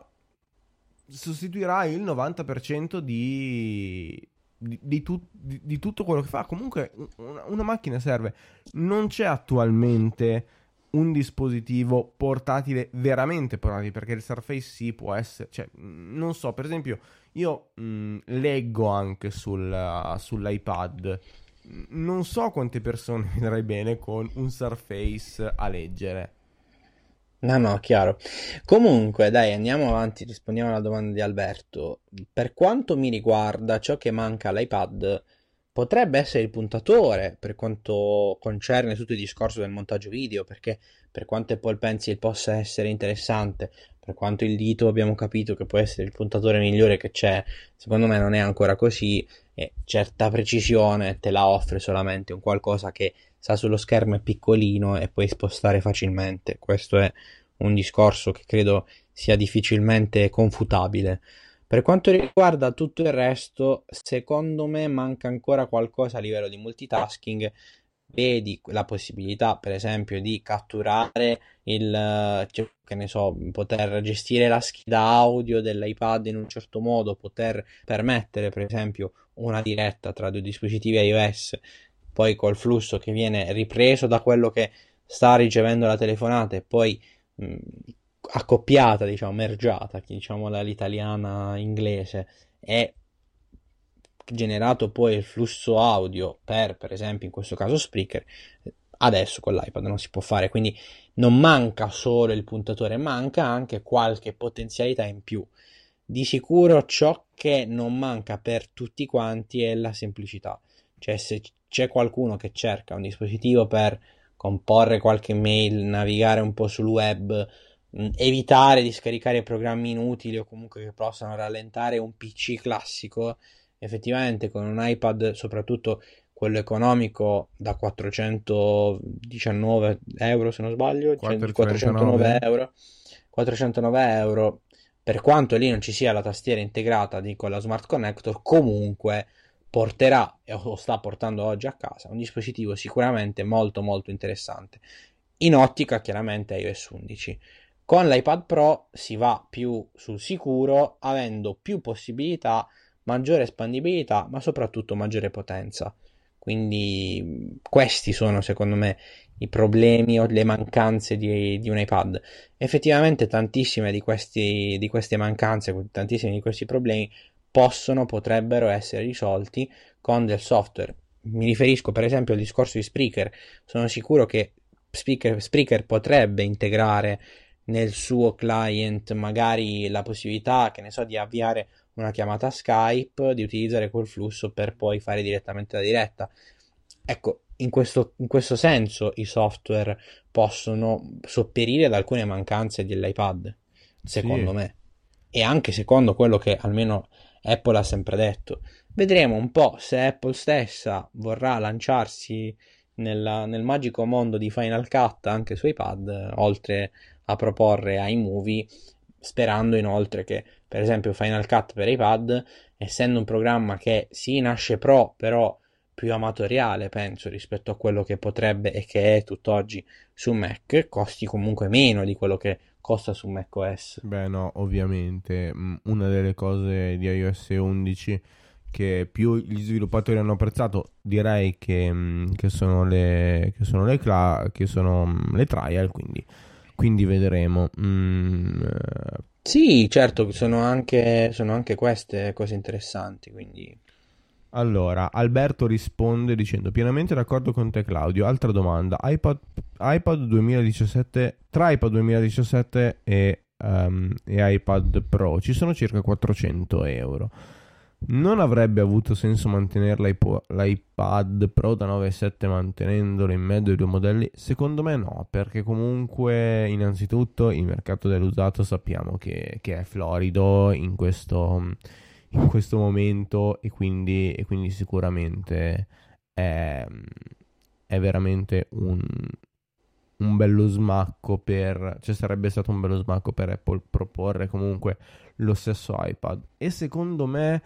sostituirà il 90% di, di, di, tu, di, tutto quello che fa. Comunque una, una, macchina serve. Non c'è attualmente un dispositivo portatile veramente portatile perché il Surface sì può essere, cioè non so, per esempio io mh, leggo anche sul, sull'iPad. Non so quante persone vedrai bene con un Surface a leggere. No, no, chiaro. Comunque, dai, andiamo avanti, rispondiamo alla domanda di Alberto. Per quanto mi riguarda, ciò che manca all'iPad potrebbe essere il puntatore per quanto concerne tutto il discorso del montaggio video, perché per quanto Apple Pencil possa essere interessante, per quanto il dito abbiamo capito che può essere il puntatore migliore che c'è, secondo me non è ancora così e certa precisione te la offre solamente un qualcosa che sta sullo schermo è piccolino e puoi spostare facilmente. Questo è un discorso che credo sia difficilmente confutabile. Per quanto riguarda tutto il resto, secondo me manca ancora qualcosa a livello di multitasking. Vedi la possibilità, per esempio, di catturare il cioè, che ne so, poter gestire la scheda audio dell'iPad in un certo modo, poter permettere, per esempio, una diretta tra due dispositivi iOS poi col flusso che viene ripreso da quello che sta ricevendo la telefonata e poi mh, accoppiata, diciamo, mergiata, diciamo dall'italiana inglese e generato poi il flusso audio per, per esempio, in questo caso Spreaker, adesso con l'iPad non si può fare, quindi non manca solo il puntatore, manca anche qualche potenzialità in più. Di sicuro ciò che non manca per tutti quanti è la semplicità. Cioè, se c'è qualcuno che cerca un dispositivo per comporre qualche mail, navigare un po' sul web, mh, evitare di scaricare programmi inutili o comunque che possano rallentare un PC classico, effettivamente con un iPad, soprattutto quello economico da 419 euro se non sbaglio, 409 cioè euro, 409 euro, per quanto lì non ci sia la tastiera integrata di, con la Smart Connector, comunque porterà o sta portando oggi a casa un dispositivo sicuramente molto molto interessante. In ottica chiaramente iOS 11 con l'iPad Pro si va più sul sicuro avendo più possibilità maggiore espandibilità ma soprattutto maggiore potenza. Quindi questi sono secondo me i problemi o le mancanze di, di un iPad. Effettivamente tantissime di, questi, di queste mancanze tantissimi di questi problemi possono, potrebbero essere risolti con del software. Mi riferisco per esempio al discorso di Spreaker. Sono sicuro che Spreaker, Spreaker potrebbe integrare nel suo client magari la possibilità, che ne so, di avviare una chiamata Skype, di utilizzare quel flusso per poi fare direttamente la diretta. Ecco, in questo, in questo senso i software possono sopperire ad alcune mancanze dell'iPad, secondo sì. me. E anche secondo quello che almeno Apple ha sempre detto. Vedremo un po' se Apple stessa vorrà lanciarsi nella, nel magico mondo di Final Cut anche su iPad, oltre a proporre ai movie, sperando inoltre che, per esempio, Final Cut per iPad, essendo un programma che si nasce pro, però più amatoriale, penso, rispetto a quello che potrebbe e che è tutt'oggi su Mac, costi comunque meno di quello che costa su macOS. Beh, no, ovviamente. Mm, una delle cose di iOS 11 che più gli sviluppatori hanno apprezzato, direi che, mm, che sono le, che sono le, cla- che sono mm, le trial, quindi, quindi vedremo. Mm, sì, certo, sono anche, sono anche queste cose interessanti, quindi... Allora, Alberto risponde dicendo pienamente d'accordo con te Claudio. Altra domanda, iPad, iPad 2017, tra iPad 2017 e, um, e iPad Pro ci sono circa 400 euro. Non avrebbe avuto senso mantenere l'iPad Pro da 9,7 mantenendolo in mezzo ai due modelli? Secondo me no, perché comunque innanzitutto il mercato dell'usato sappiamo che, che è florido in questo, in questo momento e quindi, e quindi sicuramente è, è veramente un, un bello smacco per cioè sarebbe stato un bello smacco per Apple proporre comunque lo stesso iPad. E secondo me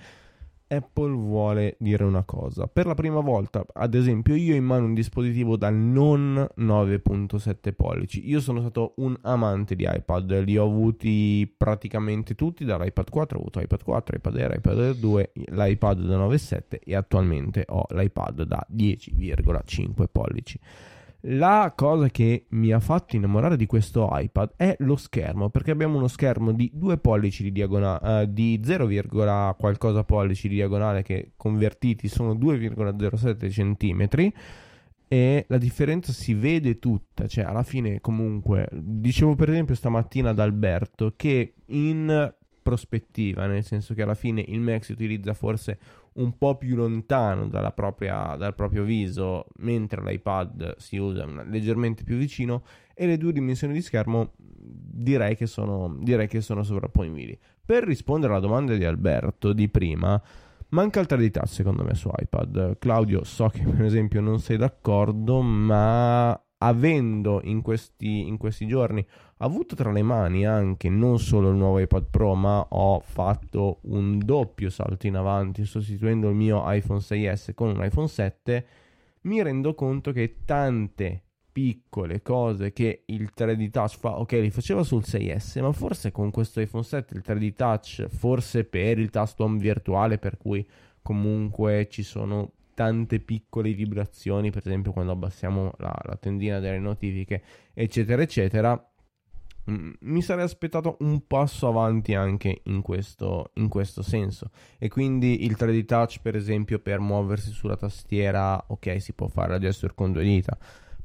Apple vuole dire una cosa. Per la prima volta, ad esempio, io ho in mano un dispositivo dal non 9.7 pollici. Io sono stato un amante di iPad, li ho avuti praticamente tutti, dall'iPad 4 ho avuto iPad 4, iPad Air, iPad Air 2, l'iPad da 9.7 e attualmente ho l'iPad da 10,5 pollici. La cosa che mi ha fatto innamorare di questo iPad è lo schermo, perché abbiamo uno schermo di 2 pollici di diagonale, uh, di 0, qualcosa pollici di diagonale che convertiti sono 2,07 cm e la differenza si vede tutta, cioè alla fine comunque, dicevo per esempio stamattina ad Alberto che in prospettiva, nel senso che alla fine il Mac si utilizza forse un po' più lontano propria, dal proprio viso, mentre l'iPad si usa leggermente più vicino e le due dimensioni di schermo direi che sono, direi che sono sovrapponibili. Per rispondere alla domanda di Alberto di prima, manca il 3D Touch secondo me su iPad. Claudio, so che per esempio non sei d'accordo, ma avendo in questi, in questi giorni avuto tra le mani anche non solo il nuovo iPad Pro, ma ho fatto un doppio salto in avanti sostituendo il mio iPhone 6S con un iPhone 7, mi rendo conto che tante piccole cose che il 3D Touch fa, ok, li faceva sul 6S, ma forse con questo iPhone 7 il 3D Touch, forse per il tasto home virtuale, per cui comunque ci sono tante piccole vibrazioni, per esempio quando abbassiamo la, la tendina delle notifiche, eccetera, eccetera. Mm, mi sarei aspettato un passo avanti anche in questo, in questo senso. E quindi il 3D Touch, per esempio, per muoversi sulla tastiera, ok, si può fare la gesture con due dita.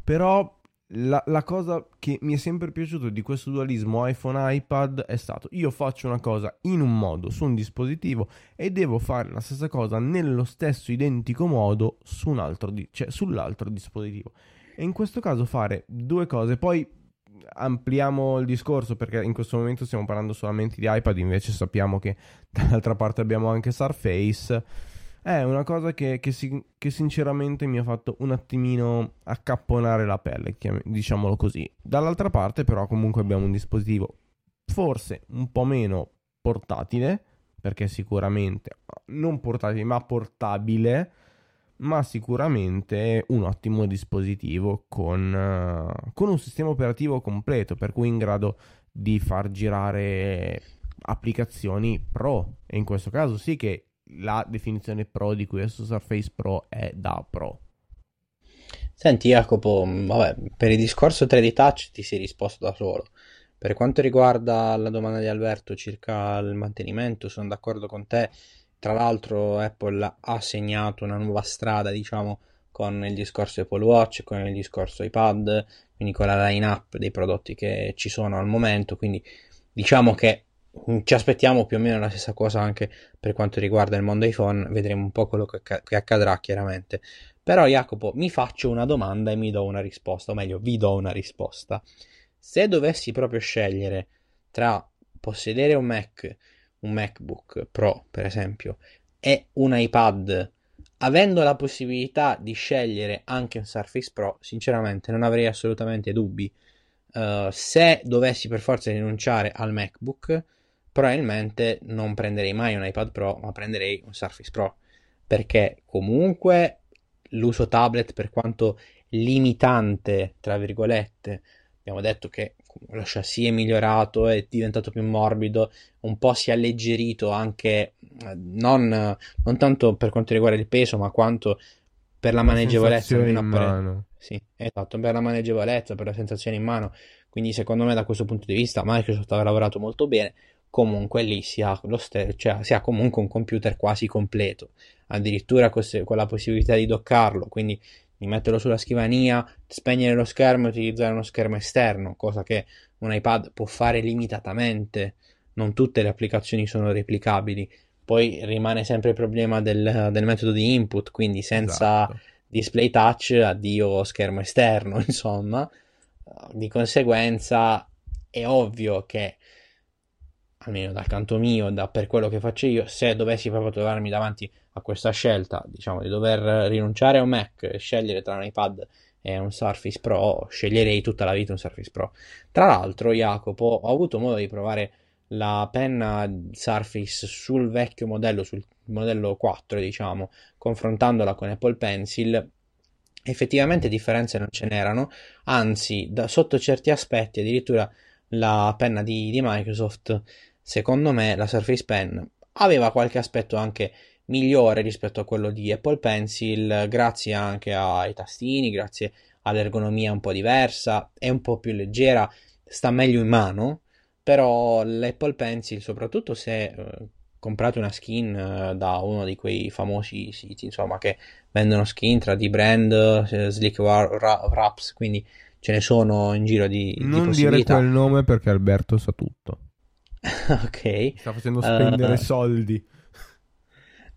Però la, la, cosa che mi è sempre piaciuto di questo dualismo iPhone-iPad è stato io faccio una cosa in un modo su un dispositivo e devo fare la stessa cosa nello stesso identico modo su un altro di- cioè sull'altro dispositivo. E in questo caso fare due cose, poi ampliamo il discorso perché in questo momento stiamo parlando solamente di iPad, invece sappiamo che dall'altra parte abbiamo anche Surface è una cosa che, che, si, che, sinceramente mi ha fatto un attimino accapponare la pelle, diciamolo così. Dall'altra parte però comunque abbiamo un dispositivo forse un po' meno portatile, perché sicuramente non portatile ma portabile, ma sicuramente un ottimo dispositivo con, uh, con un sistema operativo completo, per cui in grado di far girare applicazioni pro. E in questo caso sì che la definizione pro di questo Surface Pro è da pro. Senti Jacopo, vabbè, per il discorso 3D Touch ti sei risposto da solo. Per quanto riguarda la domanda di Alberto circa il mantenimento, sono d'accordo con te. Tra l'altro Apple ha segnato una nuova strada, diciamo, con il discorso Apple Watch, con il discorso iPad, quindi con la line-up dei prodotti che ci sono al momento, quindi diciamo che Mm, ci aspettiamo più o meno la stessa cosa anche per quanto riguarda il mondo iPhone, vedremo un po' quello che, che accadrà chiaramente. Però Jacopo, mi faccio una domanda e mi do una risposta, o meglio, vi do una risposta. Se dovessi proprio scegliere tra possedere un Mac, un MacBook Pro, per esempio, e un iPad, avendo la possibilità di scegliere anche un Surface Pro, sinceramente non avrei assolutamente dubbi. Uh, se dovessi per forza rinunciare al MacBook, probabilmente non prenderei mai un iPad Pro, ma prenderei un Surface Pro, perché comunque l'uso tablet, per quanto limitante, tra virgolette, abbiamo detto che lo chassis è migliorato, è diventato più morbido, un po' si è alleggerito anche non, non tanto per quanto riguarda il peso, ma quanto per la, la maneggevolezza in mano. Sì, esatto, per la maneggevolezza, per la sensazione in mano. Quindi secondo me da questo punto di vista Microsoft ha lavorato molto bene. Comunque lì si ha, st- cioè, si ha comunque un computer quasi completo. Addirittura con, con la possibilità di doccarlo, quindi di metterlo sulla scrivania, spegnere lo schermo e utilizzare uno schermo esterno, cosa che un iPad può fare limitatamente. Non tutte le applicazioni sono replicabili. Poi rimane sempre il problema del, del metodo di input, quindi senza esatto. display touch, addio schermo esterno, insomma. Di conseguenza è ovvio che, almeno dal canto mio, da, per quello che faccio io, se dovessi proprio trovarmi davanti a questa scelta, diciamo, di dover rinunciare a un Mac e scegliere tra un iPad e un Surface Pro, sceglierei tutta la vita un Surface Pro. Tra l'altro, Jacopo, ho avuto modo di provare la penna Surface sul vecchio modello, sul modello 4, diciamo, confrontandola con Apple Pencil, effettivamente differenze non ce n'erano, anzi, da, sotto certi aspetti, addirittura la penna di, di Microsoft, secondo me, la Surface Pen aveva qualche aspetto anche migliore rispetto a quello di Apple Pencil, grazie anche ai tastini, grazie all'ergonomia un po' diversa, è un po' più leggera, sta meglio in mano, però l'Apple Pencil, soprattutto se eh, comprate una skin eh, da uno di quei famosi siti, insomma, che vendono skin tra di brand, eh, Slick Wraps, quindi ce ne sono in giro di, non di dire quel nome perché Alberto sa tutto. ok. Sta facendo spendere uh, soldi.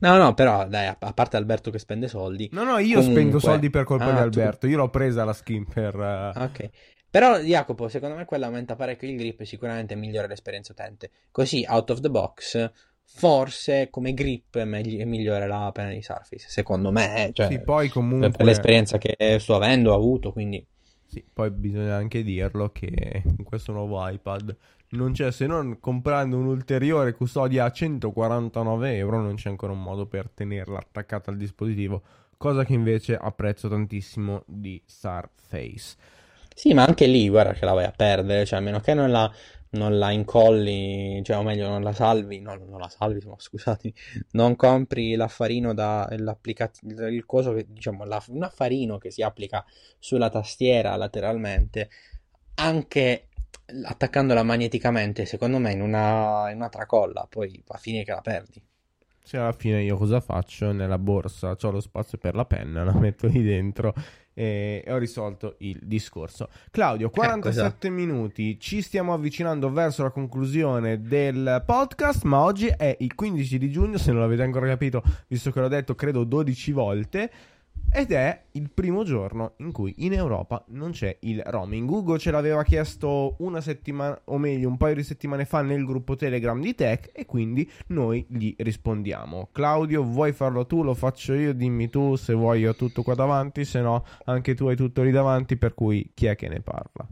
No, no, però dai, a parte Alberto che spende soldi. No, no, io comunque... spendo soldi per colpa ah, di Alberto. Tu... Io l'ho presa la skin per. Uh... Ok. Però Jacopo, secondo me quella aumenta parecchio il grip e sicuramente migliora l'esperienza utente. Così, out of the box, forse come grip è, megli- è migliore la penna di Surface, secondo me. Eh, cioè, sì, poi comunque... Per l'esperienza che sto avendo, ho avuto, quindi... Sì, poi bisogna anche dirlo che in questo nuovo iPad non c'è se non comprando un'ulteriore custodia a 149 euro, non c'è ancora un modo per tenerla attaccata al dispositivo, cosa che invece apprezzo tantissimo di Surface. Sì, ma anche lì, guarda che la vai a perdere, cioè a meno che non la, non la incolli, cioè o meglio non la salvi, no, non la salvi, no, scusatemi, non compri l'affarino da, il coso che, diciamo, la, un affarino che si applica sulla tastiera lateralmente, anche attaccandola magneticamente, secondo me in una, in una tracolla, poi va a fine che la perdi. Sì, alla fine io cosa faccio? Nella borsa ho lo spazio per la penna, la metto lì dentro e ho risolto il discorso. Claudio, 47 ecco, esatto. minuti, ci stiamo avvicinando verso la conclusione del podcast, ma oggi è il 15 di giugno, se non l'avete ancora capito, visto che l'ho detto credo 12 volte. Ed è il primo giorno in cui in Europa non c'è il roaming. Ugo ce l'aveva chiesto una settimana, o meglio, un paio di settimane fa nel gruppo Telegram di Tech e quindi noi gli rispondiamo. Claudio, vuoi farlo tu? Lo faccio io? Dimmi tu se vuoi ho tutto qua davanti, se no anche tu hai tutto lì davanti, per cui chi è che ne parla?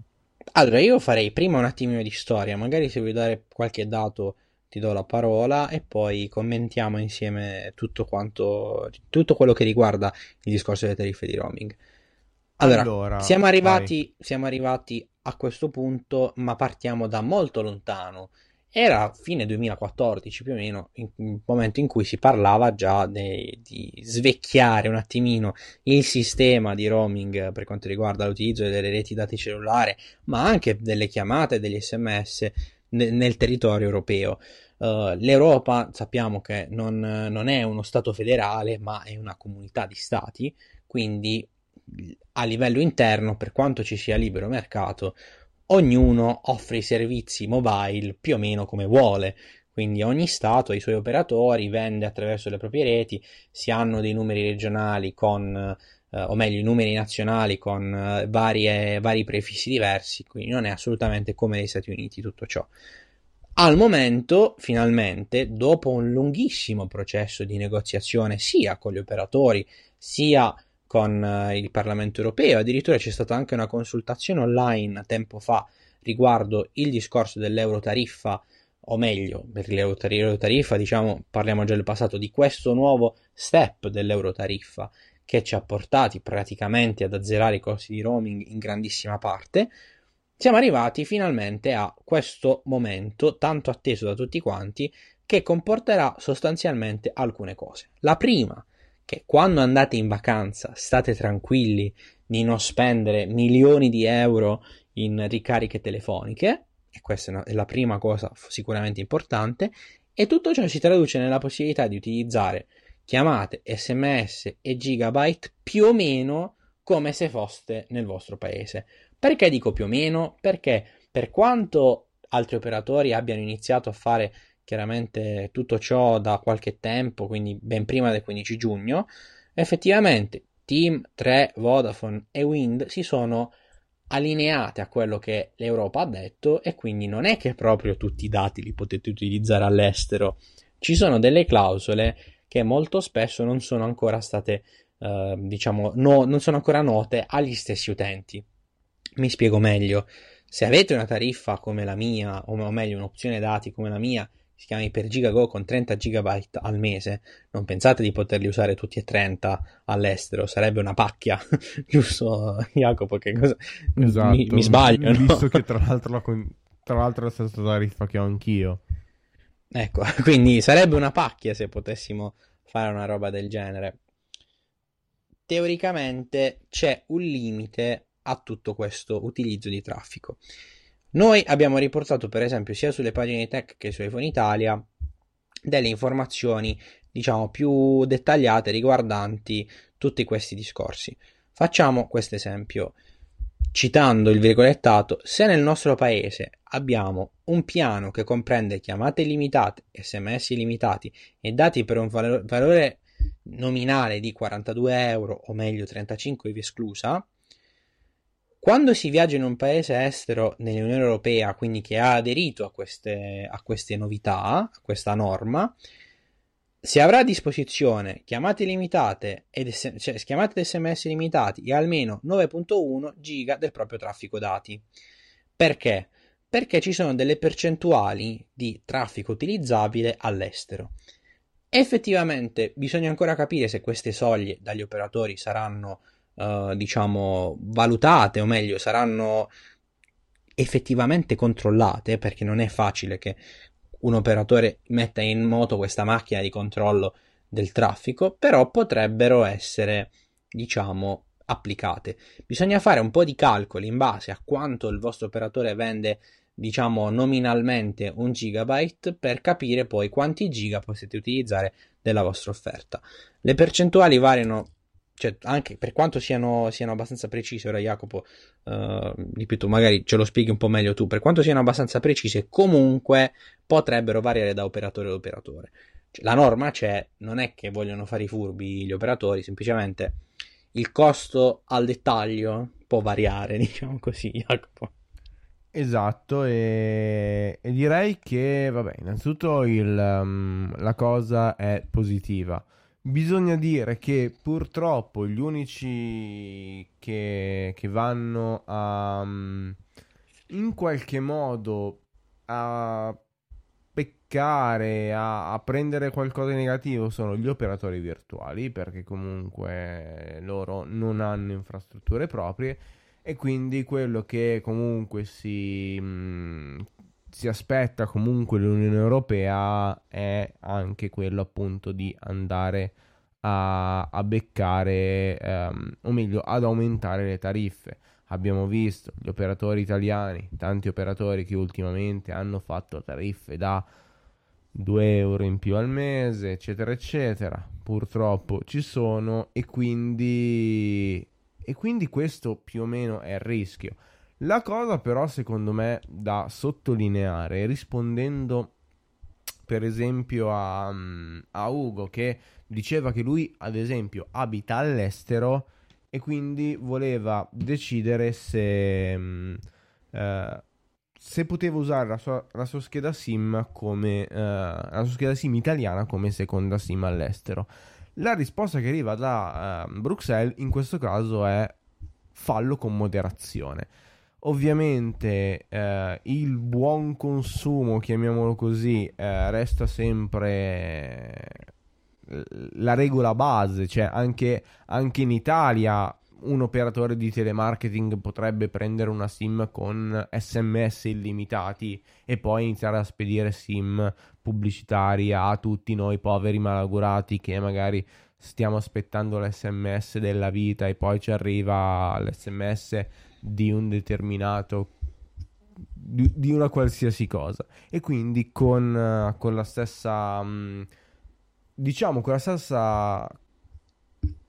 Allora, io farei prima un attimino di storia, magari se vuoi dare qualche dato ti do la parola e poi commentiamo insieme tutto quanto tutto quello che riguarda il discorso delle tariffe di roaming. Allora, allora siamo, arrivati, siamo arrivati a questo punto, ma partiamo da molto lontano. Era fine 2014 più o meno, il momento in cui si parlava già de, di svecchiare un attimino il sistema di roaming per quanto riguarda l'utilizzo delle reti dati cellulare, ma anche delle chiamate degli sms nel, territorio europeo. Uh, L'Europa sappiamo che non, non, è uno Stato federale, ma è una comunità di Stati, quindi a livello interno, per quanto ci sia libero mercato, ognuno offre i servizi mobile più o meno come vuole. Quindi ogni Stato ha i suoi operatori, vende attraverso le proprie reti, si hanno dei numeri regionali con, eh, o meglio, i numeri nazionali con eh, varie, vari prefissi diversi, quindi non è assolutamente come negli Stati Uniti tutto ciò. Al momento, finalmente, dopo un lunghissimo processo di negoziazione sia con gli operatori sia con uh, il Parlamento europeo, addirittura c'è stata anche una consultazione online tempo fa riguardo il discorso dell'eurotariffa, o meglio, per l'eurotariffa, diciamo, parliamo già del passato, di questo nuovo step dell'eurotariffa che ci ha portati praticamente ad azzerare i costi di roaming in grandissima parte siamo arrivati finalmente a questo momento tanto atteso da tutti quanti che comporterà sostanzialmente alcune cose. La prima, che quando andate in vacanza state tranquilli di non spendere milioni di euro in ricariche telefoniche, e questa è la prima cosa sicuramente importante, e tutto ciò si traduce nella possibilità di utilizzare chiamate, sms e gigabyte più o meno come se foste nel vostro paese. Perché dico più o meno? Perché per quanto altri operatori abbiano iniziato a fare chiaramente tutto ciò da qualche tempo, quindi ben prima del 15 giugno, effettivamente Team 3, Vodafone e Wind si sono allineate a quello che l'Europa ha detto e quindi non è che proprio tutti i dati li potete utilizzare all'estero. Ci sono delle clausole che molto spesso non sono ancora state, eh, diciamo, no, non sono ancora note agli stessi utenti. Mi spiego meglio. Se avete una tariffa come la mia, o meglio un'opzione dati come la mia, si chiama Hyper con 30 GB al mese, non pensate di poterli usare tutti e 30 all'estero, sarebbe una pacchia, giusto Jacopo? Che cosa... Esatto, mi, mi sbaglio, visto no? che tra l'altro, la, tra l'altro è la stessa tariffa che ho anch'io. Ecco, quindi sarebbe una pacchia se potessimo fare una roba del genere. Teoricamente c'è un limite a tutto questo utilizzo di traffico. Noi abbiamo riportato, per esempio, sia sulle pagine di tech che su iPhone Italia, delle informazioni, diciamo, più dettagliate riguardanti tutti questi discorsi. Facciamo questo esempio. Citando il virgolettato, se nel nostro paese abbiamo un piano che comprende chiamate limitate, sms limitati e dati per un valore nominale di 42 euro o meglio 35 ivi esclusa, quando si viaggia in un paese estero nell'Unione Europea, quindi che ha aderito a queste, a queste novità, a questa norma, si avrà a disposizione chiamate limitate ed cioè, chiamate sms limitati e almeno 9.1 giga del proprio traffico dati. Perché? Perché ci sono delle percentuali di traffico utilizzabile all'estero. Effettivamente bisogna ancora capire se queste soglie dagli operatori saranno uh, diciamo, valutate, o meglio, saranno effettivamente controllate, perché non è facile che un operatore metta in moto questa macchina di controllo del traffico, però potrebbero essere, diciamo, applicate. Bisogna fare un po' di calcoli in base a quanto il vostro operatore vende, diciamo, nominalmente un gigabyte per capire poi quanti giga potete utilizzare della vostra offerta. Le percentuali variano cioè, anche per quanto siano, siano abbastanza precise, ora Jacopo, uh, ripeto, magari ce lo spieghi un po' meglio tu, per quanto siano abbastanza precise, comunque potrebbero variare da operatore ad operatore. Cioè, la norma c'è, non è che vogliono fare i furbi gli operatori, semplicemente il costo al dettaglio può variare, diciamo così, Jacopo. Esatto, e, e direi che, vabbè, innanzitutto il, um, la cosa è positiva Bisogna dire che purtroppo gli unici che, che vanno a in qualche modo a peccare, a, a, prendere qualcosa di negativo sono gli operatori virtuali, perché comunque loro non hanno infrastrutture proprie e quindi quello che comunque si, mh, si aspetta comunque l'Unione Europea è anche quello appunto di andare a, a beccare, ehm, o meglio, ad aumentare le tariffe. Abbiamo visto gli operatori italiani, tanti operatori che ultimamente hanno fatto tariffe da 2 euro in più al mese, eccetera, eccetera. Purtroppo ci sono e quindi, e quindi questo più o meno è il rischio. La cosa però secondo me da sottolineare, rispondendo per esempio a, a, Ugo che diceva che lui ad esempio abita all'estero e quindi voleva decidere se, eh, se poteva usare la sua, la sua scheda SIM come eh, la sua scheda SIM italiana come seconda SIM all'estero. La risposta che arriva da eh, Bruxelles in questo caso è fallo con moderazione. Ovviamente eh, il buon consumo, chiamiamolo così, eh, resta sempre la regola base, cioè anche, anche in Italia un operatore di telemarketing potrebbe prendere una SIM con sms illimitati e poi iniziare a spedire SIM pubblicitari a tutti noi poveri malaugurati che magari stiamo aspettando l'sms della vita e poi ci arriva l'sms di un determinato di, di una qualsiasi cosa e quindi con, uh, con la stessa um, diciamo con la stessa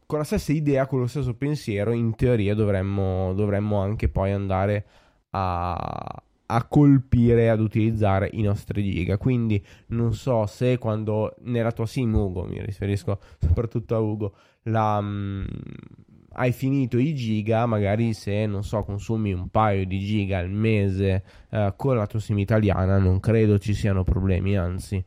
con la stessa idea, con lo stesso pensiero, in teoria dovremmo, dovremmo anche poi andare a, a colpire, ad utilizzare i nostri giga. Quindi non so se quando nella tua sim, Ugo, mi riferisco soprattutto a Ugo, la, mm, hai finito i giga, magari se non so, consumi un paio di giga al mese eh, con la tua sim italiana, non credo ci siano problemi, anzi.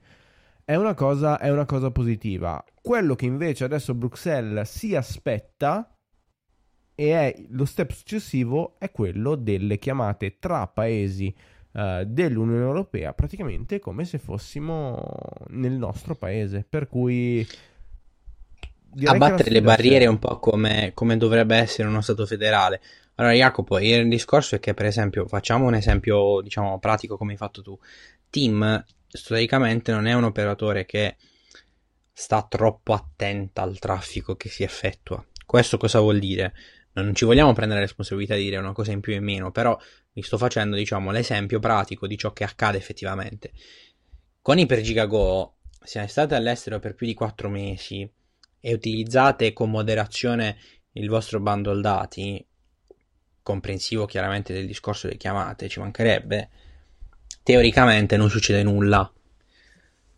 È una, cosa, è una cosa positiva. Quello che invece adesso Bruxelles si aspetta e è lo step successivo è quello delle chiamate tra paesi uh, dell'Unione Europea, praticamente come se fossimo nel nostro paese, per cui abbattere le barriere un po' come, come, dovrebbe essere uno Stato federale. Allora, Jacopo, il discorso è che, per esempio, facciamo un esempio, diciamo, pratico come hai fatto tu. Team, storicamente, non è un operatore che sta troppo attenta al traffico che si effettua. Questo cosa vuol dire? Non ci vogliamo prendere la responsabilità di dire una cosa in più e in meno, però vi sto facendo, diciamo, l'esempio pratico di ciò che accade effettivamente. Con Ipergigago siamo stati all'estero per più di 4 mesi e utilizzate con moderazione il vostro bundle dati, comprensivo chiaramente del discorso delle chiamate, ci mancherebbe, teoricamente non succede nulla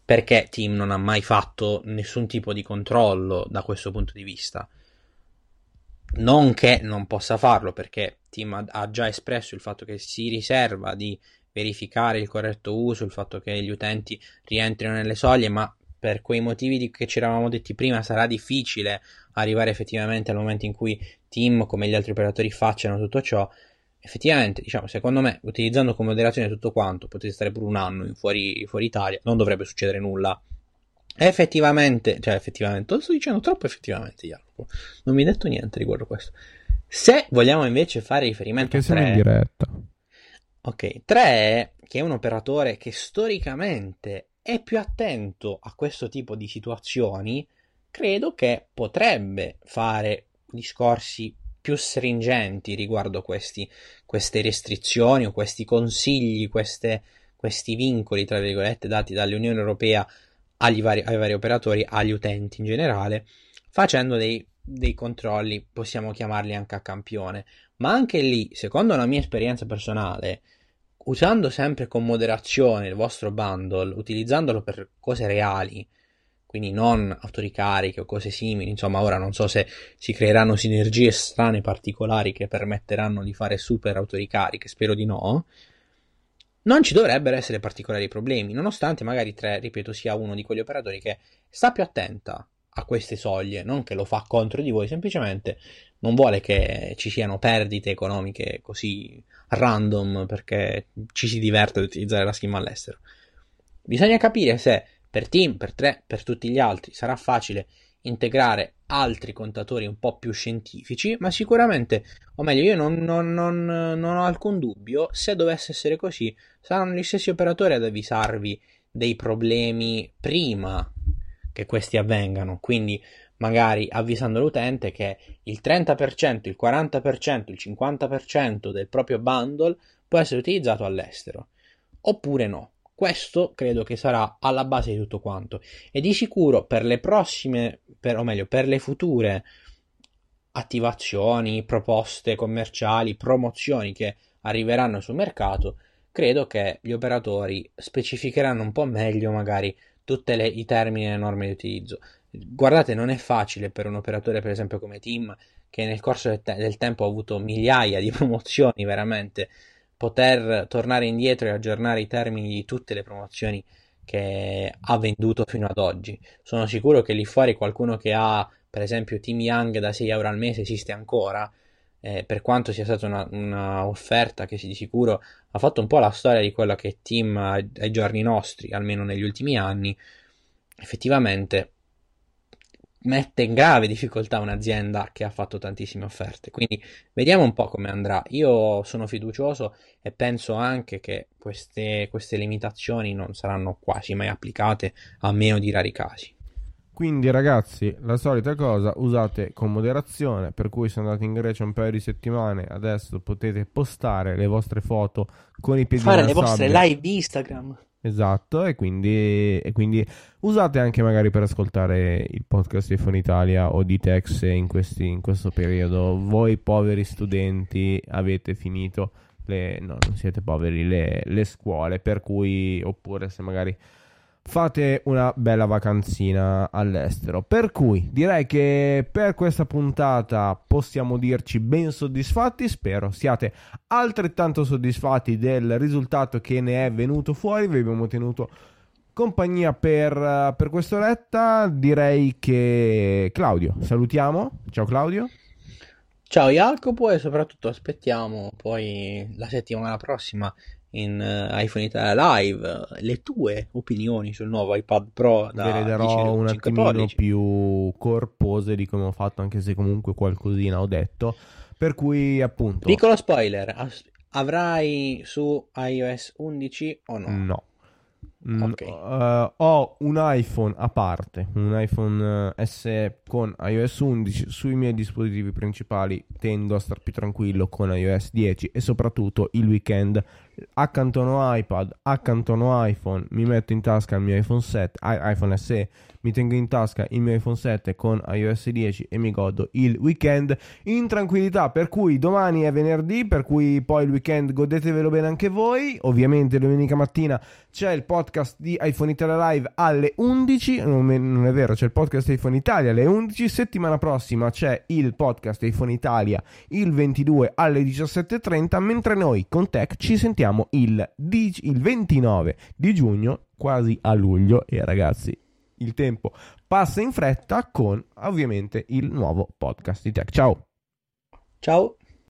perché Team non ha mai fatto nessun tipo di controllo da questo punto di vista. Non che non possa farlo, perché Team ha già espresso il fatto che si riserva di verificare il corretto uso, il fatto che gli utenti rientrino nelle soglie, ma per quei motivi che ci eravamo detti prima sarà difficile arrivare effettivamente al momento in cui Team, come gli altri operatori, facciano tutto ciò effettivamente, diciamo, secondo me, utilizzando come moderazione tutto quanto, potete stare pure un anno fuori, fuori Italia, non dovrebbe succedere nulla. Effettivamente, cioè effettivamente, lo sto dicendo troppo effettivamente, Jacopo. Non mi hai detto niente riguardo questo. Se vogliamo invece fare riferimento Perché a 3, in diretta. Ok, 3 che è un operatore che storicamente è più attento a questo tipo di situazioni, credo che potrebbe fare discorsi più stringenti riguardo questi, queste restrizioni o questi consigli, queste, questi vincoli, tra virgolette, dati dall'Unione Europea vari, ai vari operatori, agli utenti in generale, facendo dei, dei controlli, possiamo chiamarli anche a campione. Ma anche lì, secondo la mia esperienza personale, usando sempre con moderazione il vostro bundle, utilizzandolo per cose reali, quindi non autoricariche o cose simili, insomma ora non so se si creeranno sinergie strane particolari che permetteranno di fare super autoricariche, spero di no, non ci dovrebbero essere particolari problemi, nonostante magari 3, ripeto, sia uno di quegli operatori che sta più attenta a queste soglie, non che lo fa contro di voi, semplicemente non vuole che ci siano perdite economiche così random perché ci si diverte ad utilizzare la schema all'estero. Bisogna capire se per Team, per 3, per tutti gli altri sarà facile integrare altri contatori un po' più scientifici, ma sicuramente, o meglio, io non, non, non, non, ho alcun dubbio, se dovesse essere così, saranno gli stessi operatori ad avvisarvi dei problemi prima che questi avvengano, quindi magari avvisando l'utente che il 30%, il 40%, il 50% del proprio bundle può essere utilizzato all'estero, oppure no. Questo credo che sarà alla base di tutto quanto. E di sicuro per le prossime, per, o meglio, per le future attivazioni, proposte commerciali, promozioni che arriveranno sul mercato, credo che gli operatori specificheranno un po' meglio magari tutti i termini e le norme di utilizzo. Guardate, non è facile per un operatore, per esempio, come Team, che nel corso del, te- del tempo ha avuto migliaia di promozioni veramente poter tornare indietro e aggiornare i termini di tutte le promozioni che ha venduto fino ad oggi. Sono sicuro che lì fuori qualcuno che ha, per esempio, Team Young da 6 euro al mese esiste ancora. Eh, per quanto sia stata una, una, offerta che di sicuro ha fatto un po' la storia di quella che Team ai, ai giorni nostri, almeno negli ultimi anni, effettivamente mette in grave difficoltà un'azienda che ha fatto tantissime offerte. Quindi vediamo un po' come andrà. Io sono fiducioso e penso anche che queste, queste limitazioni non saranno quasi mai applicate a meno di rari casi. Quindi ragazzi, la solita cosa, usate con moderazione, per cui se andate in Grecia un paio di settimane, adesso potete postare le vostre foto con i piedi Fare le vostre live di Instagram. Esatto, e quindi, e quindi, usate anche magari per ascoltare il podcast di Phone Italia o di Tex in, questi, in questo periodo. Voi poveri studenti avete finito le, no, non siete poveri, le, le scuole, per cui, oppure se magari fate una bella vacanzina all'estero. Per cui direi che per questa puntata possiamo dirci ben soddisfatti. Spero siate altrettanto soddisfatti del risultato che ne è venuto fuori. Vi abbiamo tenuto compagnia per, per quest'oretta. Direi che Claudio, salutiamo. Ciao Claudio. Ciao Jacopo e soprattutto aspettiamo poi la settimana prossima in uh, iPhone Italia Live le tue opinioni sul nuovo iPad Pro da Ve le darò un attimino pollici. più corpose di come ho fatto anche se comunque qualcosina ho detto per cui appunto piccolo spoiler avrai su iOS 11 o no? no Mm, okay. uh, ho un iPhone a parte, un iPhone uh, SE con iOS 11 sui miei dispositivi principali. Tendo a star più tranquillo con iOS 10 e soprattutto il weekend accantono iPad, accantono iPhone, mi metto in tasca il mio iPhone 7, iPhone SE mi tengo in tasca il mio iPhone 7 con iOS 10 e mi godo il weekend in tranquillità. Per cui domani è venerdì, per cui poi il weekend godetevelo bene anche voi. Ovviamente domenica mattina c'è il podcast di iPhone Italia Live alle 11. Non è, vero, c'è il podcast iPhone Italia alle 11. Settimana prossima c'è il podcast iPhone Italia il 22 alle 17.30. Mentre noi con Tech ci sentiamo il, il 29 di giugno, quasi a luglio. E ragazzi, il tempo passa in fretta con ovviamente il nuovo podcast di Tech. Ciao. Ciao.